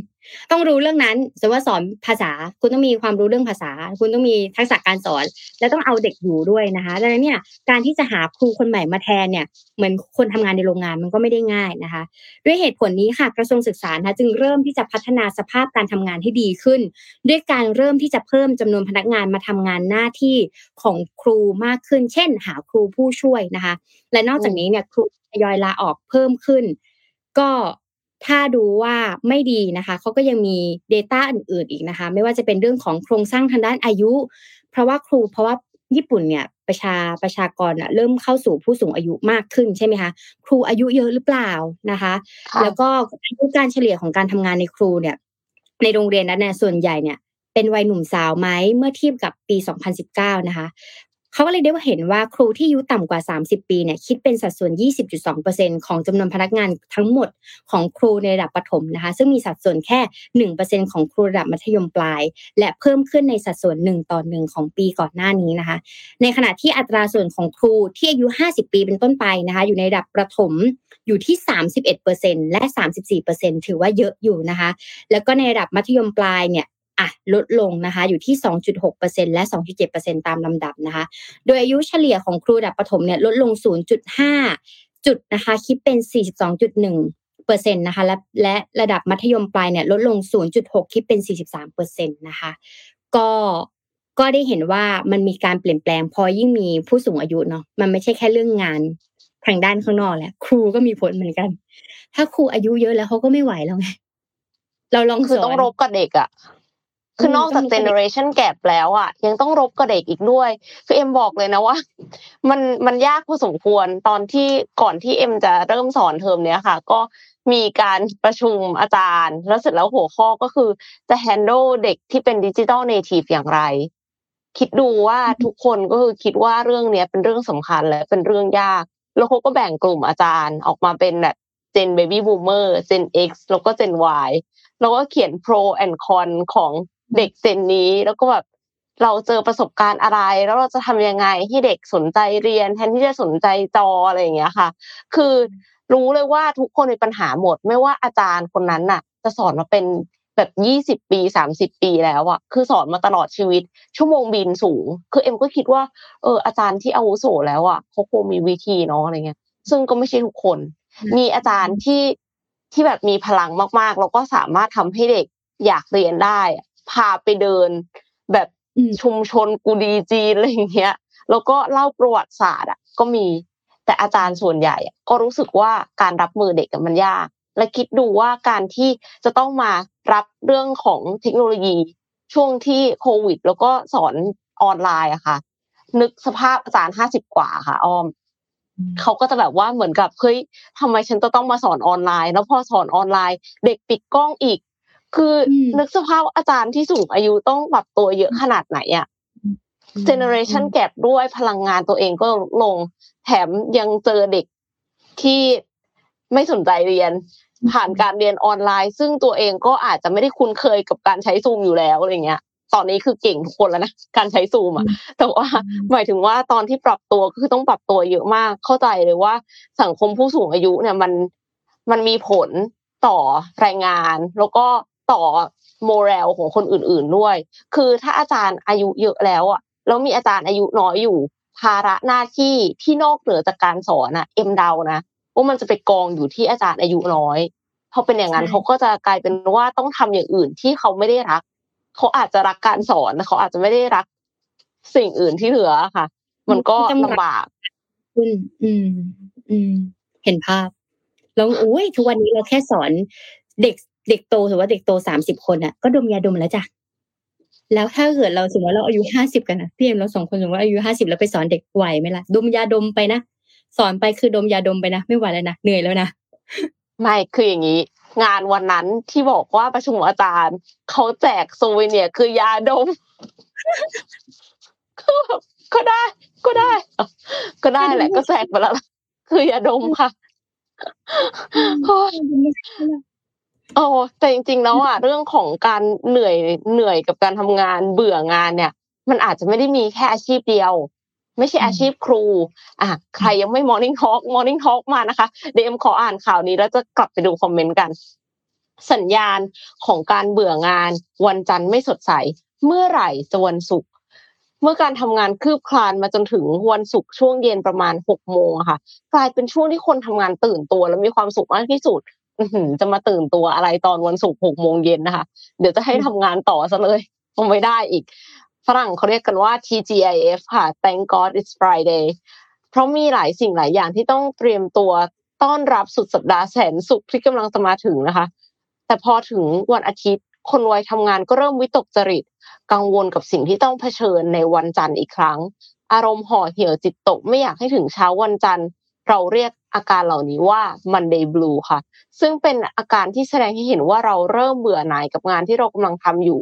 ต้องรู้เรื่องนั้นสมมติว่าสอนภาษา คุณต้องมีความรู้เรื่องภาษา คุณต้องมีทักษะการสอน และต้องเอาเด็กอยู่ด้วยนะคะดังนั้นเนี่ยการที่จะหาครูคนใหม่มาแทนเนี่ยเหมือนคนทำงานในโรงงานมันก็ไม่ได้ง่ายนะคะ ด้วยเหตุผลนี้ค่ะกระทรวงศึกษาจึงเริ่มที่จะพัฒนาสภาพการทำงานให้ดีขึ้น ด้วยการเริ่มที่จะเพิ่มจำนวนพนักงานมาทำงานหน้าที่ของครูมากขึ้น เช่น หาครูผู้ช่วยนะคะ และนอกจากนี้เนี่ยครูทยอยลาออกเพิ่มขึ้น ก็ ถ้าดูว่าไม่ดีนะคะเขาก็ยังมี Data อื่นๆอีกนะคะ ไม่ว่าจะเป็นเรื่องของโครงสร้างทางด้านอายุ เพราะว่าครูเพราะว่าญี่ปุ่นเนี่ยประชาประชากรเริ่มเข้าสู่ผู้สูงอายุมากขึ้นใช่ไหมคะครูอายุเยอะหรือเปล่านะคะ แล้วก็อายุการเฉลี่ยของการทำงานในครูเนี่ย ในโรงเรียนนั้นเนี่ยส่วนใหญ่เนี่ยเป็นวัยหนุ่มสาวไหมเมื่อเทียบกับปี 2019 นะคะ เขาก็เลยได้ว่าเห็นว่าครูที่อายุต่ำกว่า 30 ปีเนี่ยคิดเป็นสัดส่วน 20.2%ของจำนวนพนักงานทั้งหมดของครูในระดับประถมนะคะซึ่งมีสัดส่วนแค่ 1%ของครูระดับมัธยมปลาย และเพิ่มขึ้นในสัดส่วน 1 ต่อ 1 ของปีก่อนหน้านี้นะคะในขณะที่อัตราส่วนของครูที่อายุ 50 ปีเป็นต้นไปนะคะอยู่ในระดับประถมอยู่ที่ 31%และ 34%ถือว่าเยอะอยู่นะคะ แล้วก็ในระดับมัธยมปลายเนี่ย อะลดลงนะคะอยู่ที่ 2.6%และ 2.7%ตามลำดับนะคะ โดยอายุเฉลี่ยของครูระดับประถมเนี่ยลดลง 0.5 จุดนะคะคิดเป็น 42.1เปอร์เซ็นต์นะคะและและระดับมัธยมปลายเนี่ยลดลง 0.6 คิดเป็น 43เปอร์เซ็นต์นะคะก็ก็ได้เห็นว่ามันมีการเปลี่ยนแปลงพอยิ่งมีผู้สูงอายุเนาะมันไม่ใช่แค่เรื่องงานทางด้านข้างนอกแหละครูก็มีผลเหมือนกัน ถ้าครูอายุเยอะแล้วเขาก็ไม่ไหวแล้วไงเราลองคือต้องรบกับเด็กอะ คือนอกจาก generation gap แล้วอะ ยังต้องรบกับเด็กอีกด้วย คือเอ็มบอกเลยนะว่า มันมันยากพอสมควรตอนที่ก่อนที่เอ็มจะเริ่มสอนเทอมเนี้ยค่ะ ก็มีการประชุมอาจารย์ แล้วเสร็จแล้วหัวข้อก็คือจะ handle เด็กที่เป็น digital native อย่างไร คิดดูว่าทุกคนก็คือคิดว่าเรื่องเนี้ยเป็นเรื่องสำคัญและเป็นเรื่องยาก แล้วเขาก็แบ่งกลุ่มอาจารย์ออกมาเป็นแบบเจนเบบี้บูมเมอร์เจน X แล้วก็เจน Y แล้วก็เขียน pro and con ของ เด็กเจนนี้แล้วก็แบบเราเจอประสบการณ์อะไร แล้วเราจะทำยังไงให้เด็กสนใจเรียน แทนที่จะสนใจจออะไรอย่างเงี้ยค่ะ คือรู้เลยว่าทุกคนมีปัญหาหมด ไม่ว่าอาจารย์คนนั้นน่ะ จะสอนมาเป็นแบบยี่สิบปีสามสิบปีแล้วอะคือสอนมาตลอดชีวิต ชั่วโมงบินสูง คือเอ็มก็คิดว่าเอออาจารย์ที่อาวุโสแล้วอะเขาคงมีวิธีเนาะอะไรเงี้ย ซึ่งก็ไม่ใช่ทุกคน มีอาจารย์ที่ที่แบบมีพลังมากๆ แล้วก็สามารถทำให้เด็กอยากเรียนได้ พาไปเดิน แบบชุมชนกูดีจีนอะไรอย่างเงี้ย แล้วก็เล่าประวัติศาสตร์อะ ก็มี แต่อาจารย์ส่วนใหญ่ก็รู้สึกว่าการรับมือเด็กมันยาก และคิดดูว่าการที่จะต้องมารับเรื่องของเทคโนโลยีช่วงที่โควิด แล้วก็สอนออนไลน์อะค่ะ นึกสภาพอาจารย์ห้าสิบกว่าค่ะอ้อมเขาก็จะแบบว่าเหมือนกับเฮ้ยทำไมฉันจะต้องมาสอนออนไลน์ แล้วพอสอนออนไลน์ เด็กปิดกล้องอีก คือนึกสภาพอาจารย์ที่สูงอายุต้องปรับตัวเยอะขนาดไหนอะ generation gap ด้วยพลังงานตัวเองก็ลง แถมยังเจอเด็กที่ไม่สนใจเรียน ผ่านการเรียนออนไลน์ ซึ่งตัวเองก็อาจจะไม่ได้คุ้นเคยกับการใช้ซูมอยู่แล้วอะไรเงี้ย ตอนนี้คือเก่งทุกคนแล้วนะการใช้ซูมอะ แต่ว่าหมายถึงว่าตอนที่ปรับตัวก็คือต้องปรับตัวเยอะมาก เข้าใจเลยว่าสังคมผู้สูงอายุเนี่ยมันมันมีผลต่อแรงงาน แล้วก็ ต่อโมเรลของคนอื่นๆด้วย คือถ้าอาจารย์อายุเยอะแล้วอะแล้วมีอาจารย์อายุน้อยอยู่ ภาระหน้าที่ที่นอกเหนือจากการสอนอะเอ็มเดานะว่ามันจะไปกองอยู่ที่อาจารย์อายุน้อยพอเป็นอย่างนั้นเขาก็จะกลายเป็นว่าต้องทำอย่างอื่นที่เขาไม่ได้รัก เขาอาจจะรักการสอนเขาอาจจะไม่ได้รักสิ่งอื่นที่เหลือค่ะ มันก็ลำบากอืมอืม อืม เห็นภาพแล้วโอ้ยทุกวันนี้เราแค่สอนเด็ก เด็กโตถือว่าเด็กโตสามสิบคนอะ ก็ดมยาดมแล้วจ้ะแล้วถ้าเกิดเราสมมติว่าเราอายุห้าสิบกันนะพี่เอ็มเราสองคนสมมติว่าอายุห้าสิบแล้วไปสอนเด็กไหวไหมล่ะดมยาดมไปนะสอนไปคือดมยาดมไปนะไม่ไหวแล้วนะเหนื่อยแล้วนะไม่คืออย่างนี้ งานวันนั้นที่บอกว่าประชุมอาจารย์เขาแจกโซเวเนียคือยาดมก็แบบก็ได้ ก็ได้ ก็ได้แหละก็แจกไปแล้วคือยาดมค่ะ โอ้แต่จริงๆแล้วอะเรื่องของการเหนื่อยเหนื่อยกับการทำงานเบื่องานเนี่ย มันอาจจะไม่ได้มีแค่อาชีพเดียว ไม่ใช่อาชีพครู อะใครยังไม่ morning talk morning talk มานะคะเดี๋ยวเอ็มขออ่านข่าวนี้แล้วจะกลับไปดูคอมเมนต์กัน สัญญาณของการเบื่องาน วันจันทร์ไม่สดใส เมื่อไหร่จะวันศุกร์เมื่อการทำงานคืบคลานมาจนถึงวันศุกร์ช่วงเย็นประมาณหกโมงค่ะ กลายเป็นช่วงที่คนทำงานตื่นตัว และมีความสุขมากที่สุด จะมาตื่นตัวอะไรตอนวันศุกร์หกโมงเย็นนะคะ เดี๋ยวจะให้ทำงานต่อซะเลยคงไม่ได้อีก ฝรั่งเขาเรียกกันว่า TGIF ค่ะ Thank God it's Friday เพราะมีหลายสิ่งหลายอย่างที่ต้องเตรียมตัวต้อนรับสุดสัปดาห์แสนสุขที่กำลังจะมาถึงนะคะ แต่พอถึงวันอาทิตย์คนวัยทำงานก็เริ่มวิตกจริต กังวลกับสิ่งที่ต้องเผชิญในวันจันทร์อีกครั้ง อารมณ์ห่อเหี่ยวจิตตกไม่อยากให้ถึงเช้าวันจันทร์ เราเรียก อาการเหล่านี้ว่า Monday Blue ค่ะ ซึ่งเป็นอาการที่แสดงให้เห็นว่าเราเริ่มเบื่อหน่ายกับงานที่เรากำลังทำอยู่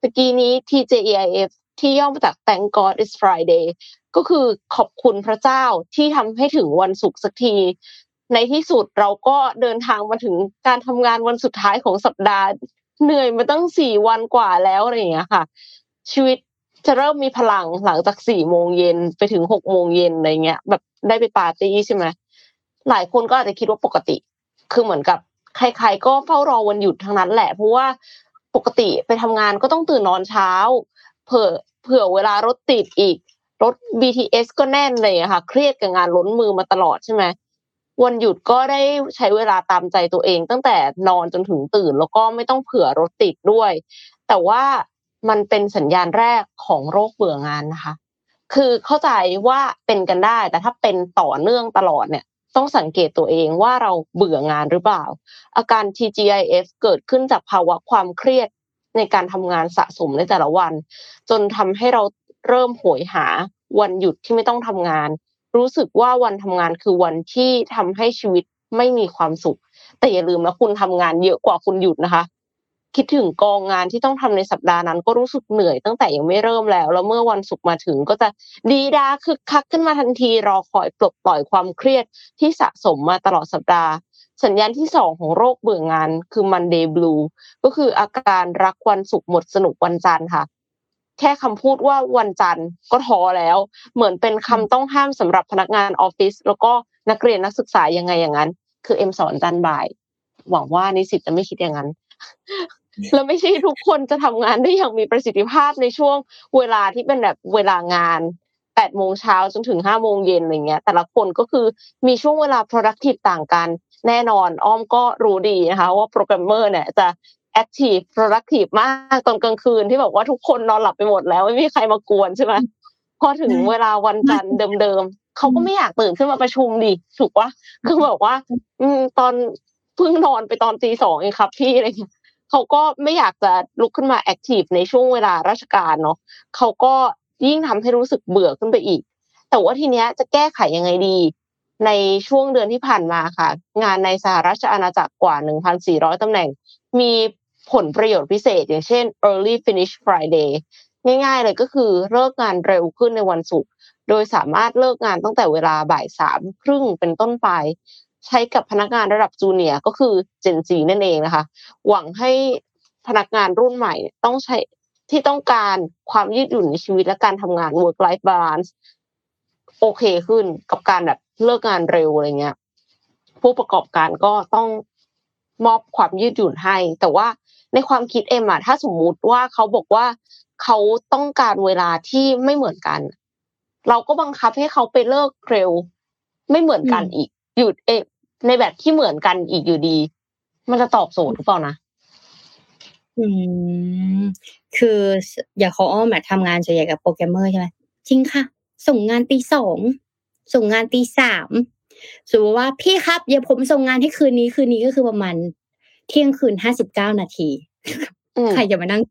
ตะกี้นี้ TJEIF ที่ย่อมาจาก Thank God It's Friday ก็คือขอบคุณพระเจ้าที่ทำให้ถึงวันศุกร์สักที ในที่สุดเราก็เดินทางมาถึงการทำงานวันสุดท้ายของสัปดาห์ เหนื่อยมาตั้งสี่วันกว่าแล้วอะไรอย่างเงี้ยค่ะ ชีวิตจะเริ่มมีพลังหลังจากสี่โมงเย็นไปถึงหกโมงเย็นอะไรเงี้ย แบบได้ไปปาร์ตี้ใช่ไหม หลายคนก็อาจจะคิดว่าปกติ คือเหมือนกับใครๆก็เฝ้ารอวันหยุดทั้งนั้นแหละ เพราะว่าปกติไปทำงานก็ต้องตื่นนอนเช้า เผื่อเผื่อเวลารถติดอีก รถ BTS ก็แน่นเลยค่ะ เครียดกับงานล้นมือมาตลอดใช่ไหมวันหยุดก็ได้ใช้เวลาตามใจตัวเอง ตั้งแต่นอนจนถึงตื่น แล้วก็ไม่ต้องเผื่อรถติดด้วย แต่ว่ามันเป็นสัญญาณแรกของโรคเบื่องานนะคะ คือเข้าใจว่าเป็นกันได้ แต่ถ้าเป็นต่อเนื่องตลอดเนี่ย ต้องสังเกตตัวเองว่าเราเบื่องานหรือเปล่า อาการ TGIF เกิดขึ้นจากภาวะความเครียดในการทำงานสะสมในแต่ละวัน จนทำให้เราเริ่มโหยหาวันหยุดที่ไม่ต้องทำงาน รู้สึกว่าวันทำงานคือวันที่ทำให้ชีวิตไม่มีความสุข แต่อย่าลืมนะคุณทำงานเยอะกว่าคุณหยุดนะคะ คิดถึงกองงานที่ต้องทำในสัปดาห์นั้น ก็รู้สึกเหนื่อยตั้งแต่ยังไม่เริ่มแล้ว แล้วเมื่อวันศุกร์มาถึงก็จะดีดาคึกคักขึ้นมาทันที รอคอยปลดปล่อยความเครียดที่สะสมมาตลอดสัปดาห์ สัญญาณที่สองของโรคเบื่องานคือ Monday Blue ก็คืออาการรักวันศุกร์หมดสนุกวันจันทร์ค่ะแค่คำพูดว่าวันจันทร์ก็ท้อแล้ว เหมือนเป็นคำต้องห้ามสำหรับพนักงานออฟฟิศแล้วก็นักเรียนนักศึกษายังไงอย่างนั้น คือเอ็มสอนจันบ่าย หวังว่านิสิตจะไม่คิดอย่างนั้น แล้วไม่ใช่ทุกคนจะทำงานได้อย่างมีประสิทธิภาพในช่วงเวลาที่เป็นแบบเวลางานแปดโมงเช้าจนถึงห้าโมงเย็นอะไรเงี้ย แต่ละคนก็คือมีช่วงเวลา productive ต่างกัน แน่นอนอ้อมก็รู้ดีนะคะว่าโปรแกรมเมอร์เนี่ยจะ active productive มากตอนกลางคืนที่บอกว่าทุกคนนอนหลับไปหมดแล้วไม่มีใครมากวนใช่ไหมพอถึงเวลาวันจันทร์เดิมๆเขาก็ไม่อยากตื่นขึ้นมาประชุมดิถูกปะคือบอกว่า อืมตอนเพิ่งนอนไปตอนตีสองเองครับพี่อะไรเงี้ย เขาก็ไม่อยากจะลุกขึ้นมาแอคทีฟในช่วงเวลาราชการเนาะเขาก็ยิ่งทำให้รู้สึกเบื่อขึ้นไปอีก แต่ว่าทีเนี้ยจะแก้ไขยังไงดี ในช่วงเดือนที่ผ่านมาค่ะ งานในสหรัฐอาณาจักรกว่า 1,400ตำแหน่ง มีผลประโยชน์พิเศษ อย่างเช่น early finish Friday ง่ายๆเลยก็คือเลิกงานเร็วขึ้นในวันศุกร์โดยสามารถเลิกงานตั้งแต่เวลาบ่ายสามครึ่งเป็นต้นไป ใช้กับพนักงานระดับจูเนียร์ก็คือ Gen Z นั่นเองนะคะ หวังให้พนักงานรุ่นใหม่ต้องใช้ที่ต้องการความยืดหยุ่นในชีวิตและการทำงาน work life balance โอเคขึ้นกับการแบบเลิกงานเร็วอะไรเงี้ย ผู้ประกอบการก็ต้องมอบความยืดหยุ่นให้ แต่ว่าในความคิดเอ็มอะถ้าสมมุติว่าเขาบอกว่าเขาต้องการเวลาที่ไม่เหมือนกัน เราก็บังคับให้เขาไปเลิกเร็ว ไม่เหมือนกันอีก หยุดเอในแบบที่เหมือนกันอีกอยู่ดี มันจะตอบโจทย์หรือเปล่านะอืมคืออย่าเขาอ้อมแบบทำงานส่วนใหญ่กับโปรแกรมเมอร์ใช่ไหมจริงค่ะ ส่งงานตีสองส่งงานตีสามสมมติว่าพี่ครับเดี๋ยวผมส่งงานให้คืนนี้คืนนี้ก็คือประมาณเที่ยงคืนห้าสิบเก้านาทีใครจะมานั่ง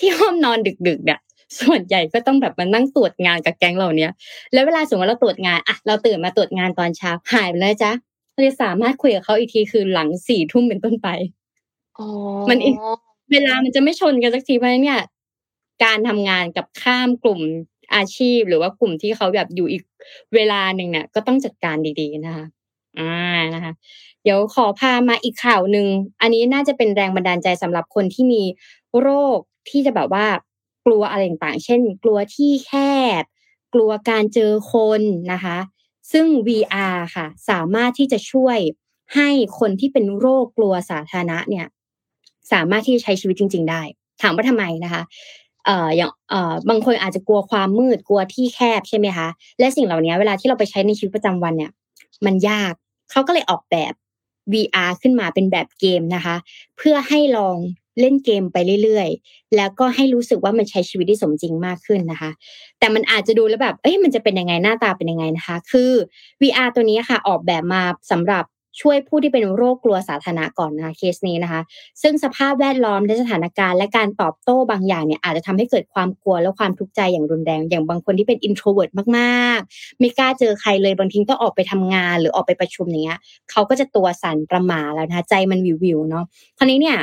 ที่ห้องนอนดึกๆเนี่ย ส่วนใหญ่ก็ต้องแบบมานั่งตรวจงานกับแก๊งเราเนี้ยแล้วเวลาสมมติเราตรวจงานอะเราตื่นมาตรวจงานตอนเช้าหายไปเลยจ้ะเราจะสามารถคุยกับเขาอีกทีคือหลังสี่ทุ่มเป็นต้นไปมันอีกเวลามันจะไม่ชนกันสักทีเพราะเนี่ย การทำงานกับข้ามกลุ่มอาชีพหรือว่ากลุ่มที่เขาแบบอยู่อีกเวลาหนึ่งเนี่ยก็ต้องจัดการดีๆนะคะอ่านะคะ เดี๋ยวขอพามาอีกข่าวหนึ่งอันนี้น่าจะเป็นแรงบันดาลใจสำหรับคนที่มีโรคที่จะแบบว่า กลัวอะไรต่างๆ เช่น กลัวที่แคบ กลัวการเจอคนนะคะ ซึ่ง VR ค่ะ สามารถที่จะช่วยให้คนที่เป็นโรคกลัวสาธารณะเนี่ย สามารถที่จะใช้ชีวิตจริง ๆ ได้ ถามว่าทำไมนะคะเอ่ออย่างเอ่อบางคนอาจจะกลัวความมืดกลัวที่แคบใช่ไหมคะและสิ่งเหล่านี้เวลาที่เราไปใช้ในชีวิตประจำวันเนี่ย มันยากเขาก็เลยออกแบบ VR ขึ้นมาเป็นแบบเกมนะคะ เพื่อให้ลอง เล่นเกมไปเรื่อยๆ แล้วก็ให้รู้สึกว่ามันใช้ชีวิตได้สมจริงมากขึ้นนะคะ แต่มันอาจจะดูแล้วแบบ เอ้ยมันจะเป็นยังไงหน้าตาเป็นยังไงนะคะ คือ VR ตัวนี้ค่ะออกแบบมาสำหรับช่วยผู้ที่เป็นโรคกลัวสาธารณะก่อนนะคะเคสนี้นะคะ ซึ่งสภาพแวดล้อมและสถานการณ์และการตอบโต้บางอย่างเนี่ยอาจจะทำให้เกิดความกลัวและความทุกข์ใจอย่างรุนแรง อย่างบางคนที่เป็น introvertมากๆ ไม่กล้าเจอใครเลยบางทีต้องออกไปทำงานหรือออกไปประชุมอย่างเงี้ยเขาก็จะตัวสั่นประหม่าแล้วนะคะใจมันวิววิวเนาะคราวนี้เนี่ย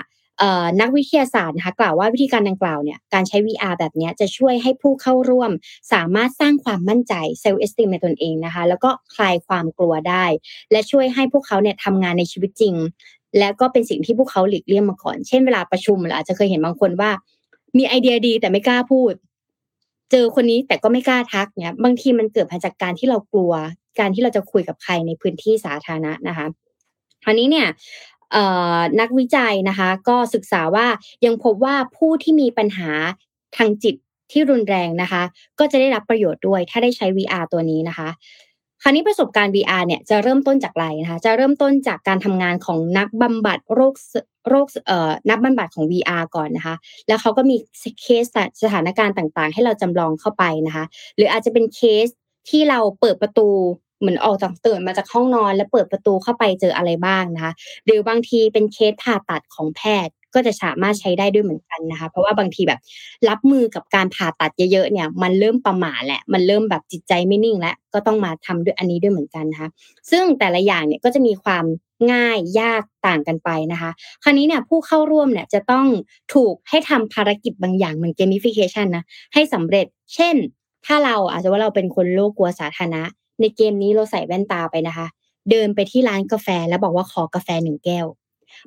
นักวิทยาศาสตร์นะคะกล่าวว่าวิธีการดังกล่าวเนี่ยการใช้ VR แบบนี้จะช่วยให้ผู้เข้าร่วม สามารถสร้างความมั่นใจเซลล์เอสติมในตนเองนะคะ แล้วก็คลายความกลัวได้ และช่วยให้พวกเขาเนี่ยทำงานในชีวิตจริง แล้วก็เป็นสิ่งที่พวกเขาหลีกเลี่ยงมาก่อน เช่นเวลาประชุมเราอาจจะเคยเห็นบางคนว่า มีไอเดียดีแต่ไม่กล้าพูด เจอคนนี้แต่ก็ไม่กล้าทักเนี่ยบางทีมันเกิดมาจากการที่เรากลัว การที่เราจะคุยกับใครในพื้นที่สาธารณะนะคะคราวนี้เนี่ย นักวิจัยนะคะ ก็ศึกษาว่ายังพบว่าผู้ที่มีปัญหาทางจิตที่รุนแรงนะคะ ก็จะได้รับประโยชน์ด้วยถ้าได้ใช้ VR ตัวนี้นะคะคราวนี้ประสบการณ์ VR เนี่ยจะเริ่มต้นจากอะไรนะคะ จะเริ่มต้นจากการทำงานของนักบำบัดโรคโรคเอ่อนักบำบัดของ VR ก่อนนะคะ แล้วเขาก็มีเคสสถานการณ์ต่างๆ ให้เราจำลองเข้าไปนะคะ หรืออาจจะเป็นเคสที่เราเปิดประตู เหมือนออกจากตื่นมาจากห้องนอน แล้วเปิดประตูเข้าไปเจออะไรบ้างนะคะ หรือบางทีเป็นเคสผ่าตัดของแพทย์ก็จะสามารถใช้ได้ด้วยเหมือนกันนะคะ เพราะว่าบางทีแบบรับมือกับการผ่าตัดเยอะๆเนี่ย มันเริ่มประหม่าแหละ มันเริ่มแบบจิตใจไม่นิ่งแล้ว ก็ต้องมาทำด้วยอันนี้ด้วยเหมือนกันนะคะ ซึ่งแต่ละอย่างเนี่ยก็จะมีความง่ายยากต่างกันไปนะคะ คราวนี้เนี่ยผู้เข้าร่วมเนี่ยจะต้องถูกให้ทำภารกิจบางอย่างเหมือนเกมฟิเคชันนะให้สำเร็จ เช่น ถ้าเราอาจจะว่าเราเป็นคนโลกกลัวสาธารณะ ในเกมนี้เราใส่แว่นตาไปนะคะ เดินไปที่ร้านกาแฟแล้วบอกว่าขอกาแฟหนึ่งแก้ว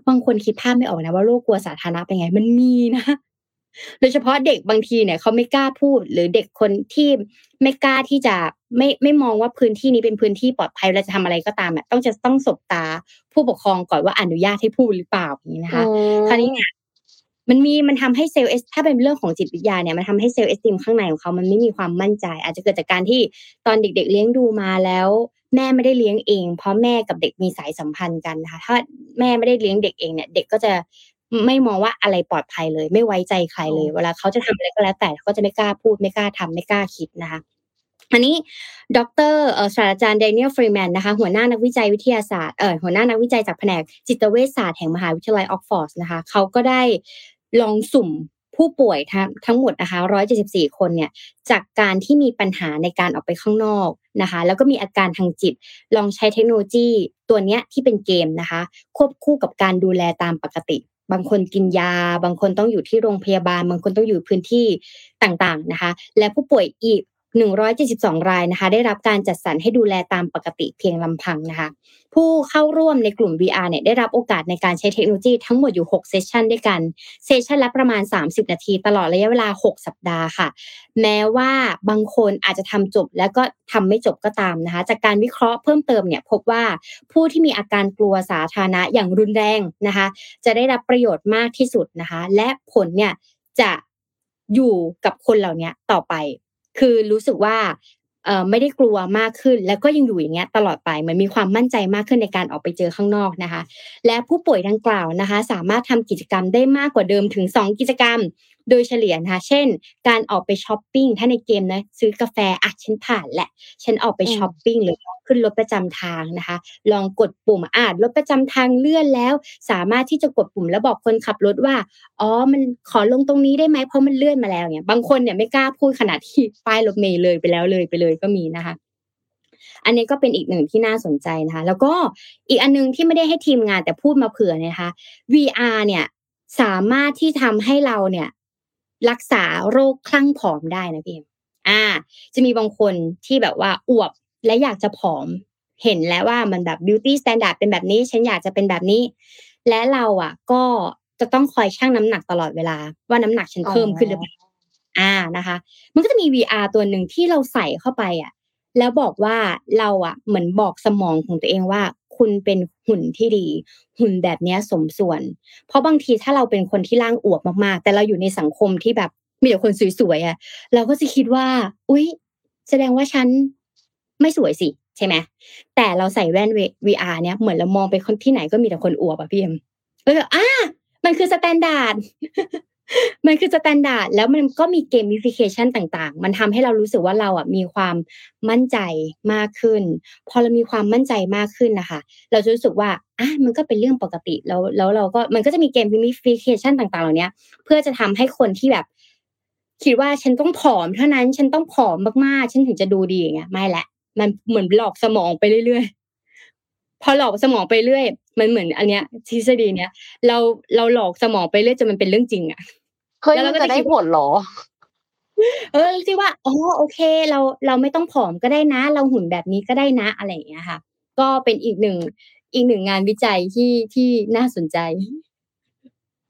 บางคนคิดภาพไม่ออกนะว่าโรคกลัวสาธารณะเป็นไง มันมีนะ โดยเฉพาะเด็กบางทีเนี่ยเขาไม่กล้าพูด หรือเด็กคนที่ไม่กล้าที่จะไม่ไม่มองว่าพื้นที่นี้เป็นพื้นที่ปลอดภัยเราจะทำอะไรก็ตามอะต้องจะต้องสบตาผู้ปกครองก่อนว่าอนุญาตให้พูดหรือเปล่าอย่างนี้นะคะ คราวนี้เนี่ย มันมีมันทำให้เซลล์เอสถ้าเป็นเรื่องของจิตวิทยาเนี่ยมันทำให้เซลล์เอสติมข้างในของเขามันไม่มีความมั่นใจ อาจจะเกิดจากการที่ตอนเด็ก ๆ เลี้ยงดูมาแล้ว แม่ไม่ได้เลี้ยงเอง เพราะแม่กับเด็กมีสายสัมพันธ์กันนะคะถ้าแม่ไม่ได้เลี้ยงเด็กเองเนี่ยเด็กก็จะไม่มองว่าอะไรปลอดภัยเลย ไม่ไว้ใจใครเลย เวลาเขาจะทำอะไรก็แล้วแต่เขาจะไม่กล้าพูดไม่กล้าทำไม่กล้าคิดนะคะอันนี้ดรศาสตราจารย์แดเนียลฟรีแมนนะคะหัวหน้านักวิจัยวิทยาศาสตร์เอ่อหัวหน้านักวิจัยจากแผนกจิตเวชศาสตร์แห่งมหาวิทยาลัยออกซ์ฟอร์ดนะคะเขาก็ได้ ลองสุ่มผู้ป่วยทั้งหมดนะคะ 174 คนเนี่ย จากการที่มีปัญหาในการออกไปข้างนอกนะคะ แล้วก็มีอาการทางจิต ลองใช้เทคโนโลยีตัวเนี้ยที่เป็นเกมนะคะ ควบคู่กับการดูแลตามปกติ บางคนกินยา บางคนต้องอยู่ที่โรงพยาบาล บางคนต้องอยู่พื้นที่ต่างๆนะคะ และผู้ป่วยอีก 172 รายนะคะ ได้รับการจัดสรรให้ดูแลตามปกติเพียงลำพังนะคะ ผู้เข้าร่วมในกลุ่ม VR เนี่ยได้รับโอกาสในการใช้เทคโนโลยีทั้งหมดอยู่ 6 เซสชันด้วยกันเซสชันละประมาณ 30 นาที ตลอดระยะเวลา 6 สัปดาห์ค่ะ แม้ว่าบางคนอาจจะทำจบแล้วก็ทำไม่จบก็ตามนะคะ จากการวิเคราะห์เพิ่มเติมเนี่ยพบว่าผู้ที่มีอาการกลัวสาธารณะอย่างรุนแรงนะคะ จะได้รับประโยชน์มากที่สุดนะคะ และผลเนี่ยจะอยู่กับคนเหล่านี้ต่อไป คือรู้สึกว่าเอ่อไม่ได้กลัวมากขึ้น แล้วก็ยังอยู่อย่างเงี้ยตลอดไปเหมือนมีความมั่นใจมากขึ้นในการออกไปเจอข้างนอกนะคะ และผู้ป่วยดังกล่าวนะคะ สามารถทำกิจกรรมได้มากกว่าเดิมถึง 2 กิจกรรม โดยเฉลี่ยนะคะเช่น การออกไปช้อปปิ้งถ้าในเกมนะซื้อกาแฟอะฉันผ่านแหละฉันออกไปช้อปปิ้งหรือ ขึ้นรถประจำทางนะคะ ลองกดปุ่มอ่ารถประจำทางเลื่อนแล้ว สามารถที่จะกดปุ่มแล้วบอกคนขับรถว่า อ๋อ มันขอลงตรงนี้ได้ไหมเพราะมันเลื่อนมาแล้วเนี่ย บางคนเนี่ยไม่กล้าพูดขนาดที่ป้ายรถเมล์เลยไปแล้วเลยไปเลยก็มีนะคะอันนี้ก็เป็นอีกหนึ่งที่น่าสนใจนะคะ แล้วก็อีกอันนึงที่ไม่ได้ให้ทีมงานแต่พูดมาเผื่อนะคะ VR เนี่ยสามารถที่ทำให้เราเนี่ยรักษาโรคคลั่งผอมได้นะพี่อ่า จะมีบางคนที่แบบว่าอวบ และอยากจะผอม เห็นแล้วว่ามันแบบ beauty standard เป็นแบบนี้ ฉันอยากจะเป็นแบบนี้ และเราอะ ก็จะต้องคอยชั่งน้ำหนักตลอดเวลา ว่าน้ำหนักฉันเพิ่มขึ้นหรือเปล่าอ่านะคะ มันก็จะมี VR ตัวหนึ่งที่เราใส่เข้าไปอะ แล้วบอกว่าเราอะ เหมือนบอกสมองของตัวเองว่า คุณเป็นหุ่นที่ดี หุ่นแบบนี้สมส่วน เพราะบางทีถ้าเราเป็นคนที่ร่างอวบมากๆ แต่เราอยู่ในสังคมที่แบบมีแต่คนสวยๆอะ เราก็จะคิดว่า อุ๊ย แสดงว่าฉัน ไม่สวยสิใช่ไหมแต่เราใส่แว่น VR เนี่ยเหมือนเรามองไปคนที่ไหนก็มีแต่คนอวบอะพี่เอ็มเอออะมันคือ standard มันคือ standard แล้วมันก็มี gamification ต่าง ๆ มันทำให้เรารู้สึกว่าเราอะมีความมั่นใจมากขึ้น พอเรามีความมั่นใจมากขึ้นนะคะ เราจะรู้สึกว่าอะมันก็เป็นเรื่องปกติแล้วแล้วเราก็มันก็จะมี gamification ต่าง ๆ เหล่านี้เพื่อจะทำให้คนที่แบบ คิดว่าฉันต้องผอมเท่านั้น ฉันต้องผอมมากๆ ฉันถึงจะดูดีอย่างเงี้ยไม่แหละ มันเหมือนหลอกสมองไปเรื่อยๆพอหลอกสมองไปเรื่อยมันเหมือนอันเนี้ยทฤษฎีเนี้ยเราเราหลอกสมองไปเรื่อยจนมันเป็นเรื่องจริงอะเคยแล้วก็จะได้ผลหรอ เออที่ว่าอ๋อโอเค เราเราไม่ต้องผอมก็ได้นะ เราหุ่นแบบนี้ก็ได้นะอะไรอย่างเงี้ยค่ะ ก็เป็นอีกหนึ่งอีกหนึ่งงานวิจัยที่ที่น่าสนใจ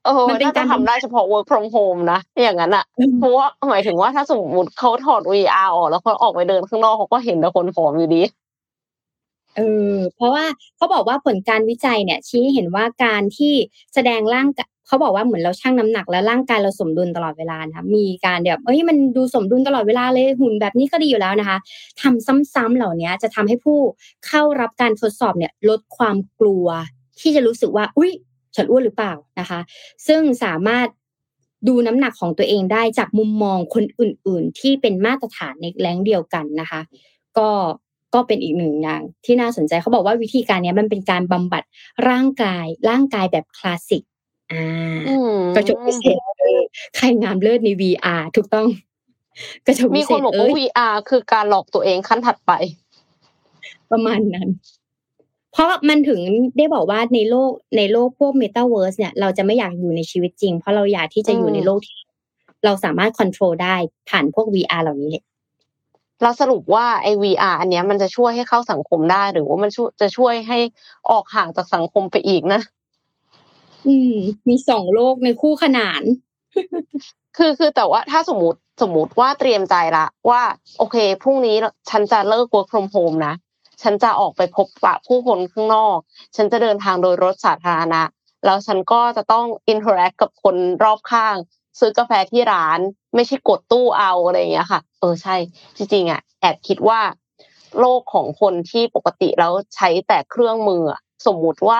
เออมันเป็นการทำได้เฉพาะ work from home นะอย่างนั้นอะเพราะว่าหมายถึงว่าถ้าสมมติเขาถอด VR ออกแล้วเขาออกไปเดินข้างนอกเขาก็เห็นแต่คนผอมอยู่ดีเออเพราะว่าเขาบอกว่าผลการวิจัยเนี่ย ชี้เห็นว่าการที่แสดงร่างเขาบอกว่าเหมือนเราชั่งน้ำหนักแล้วร่างกายเราสมดุลตลอดเวลานะคะมีการแบบเอ้ยมันดูสมดุลตลอดเวลาเลยหุ่นแบบนี้ก็ดีอยู่แล้วนะคะทำซ้ำๆเหล่านี้จะทำให้ผู้เข้ารับการทดสอบเนี่ยลดความกลัวที่จะรู้สึกว่า อุ้ย ฉันอ้วนหรือเปล่านะคะ ซึ่งสามารถดูน้ำหนักของตัวเองได้จากมุมมองคนอื่น ๆ ที่เป็นมาตรฐานในแรงเดียวกันนะคะ ก็ก็เป็นอีกหนึ่งอย่างที่น่าสนใจเขาบอกว่าวิธีการนี้มันเป็นการบำบัดร่างกาย ร่างกายแบบคลาสสิกอ่ากระจกพิเศษใครงามเลิศใน VR ถูกต้องกระจกมีคนบอกว่า VR คือการหลอกตัวเองขั้นถัดไป ประมาณนั้น เพราะมันถึงได้บอกว่าในโลกในโลกพวกเมตาเวิร์สเนี่ยเราจะไม่อยากอยู่ในชีวิตจริง เพราะเราอยากที่จะอยู่ในโลกที่เราสามารถควบคุมได้ผ่านพวก VR เหล่านี้เลยเราสรุปว่าไอ้ VR อันเนี้ยมันจะช่วยให้เข้าสังคมได้ หรือว่ามันจะช่วยให้ออกห่างจากสังคมไปอีกนะ อืม มีสองโลกในคู่ขนาน คือคือแต่ว่าถ้าสมมติสมมติว่าเตรียมใจละว่า โอเคพรุ่งนี้ฉันจะเลิก work from home นะ ฉันจะออกไปพบปะผู้คนข้างนอก ฉันจะเดินทางโดยรถสาธารณะ แล้วฉันก็จะต้อง interact กับคนรอบข้าง ซื้อกาแฟที่ร้าน ไม่ใช่กดตู้เอาอะไรอย่างเงี้ยค่ะ เออใช่ จริงๆอะแอบคิดว่า โลกของคนที่ปกติแล้วใช้แต่เครื่องมือ สมมุติว่า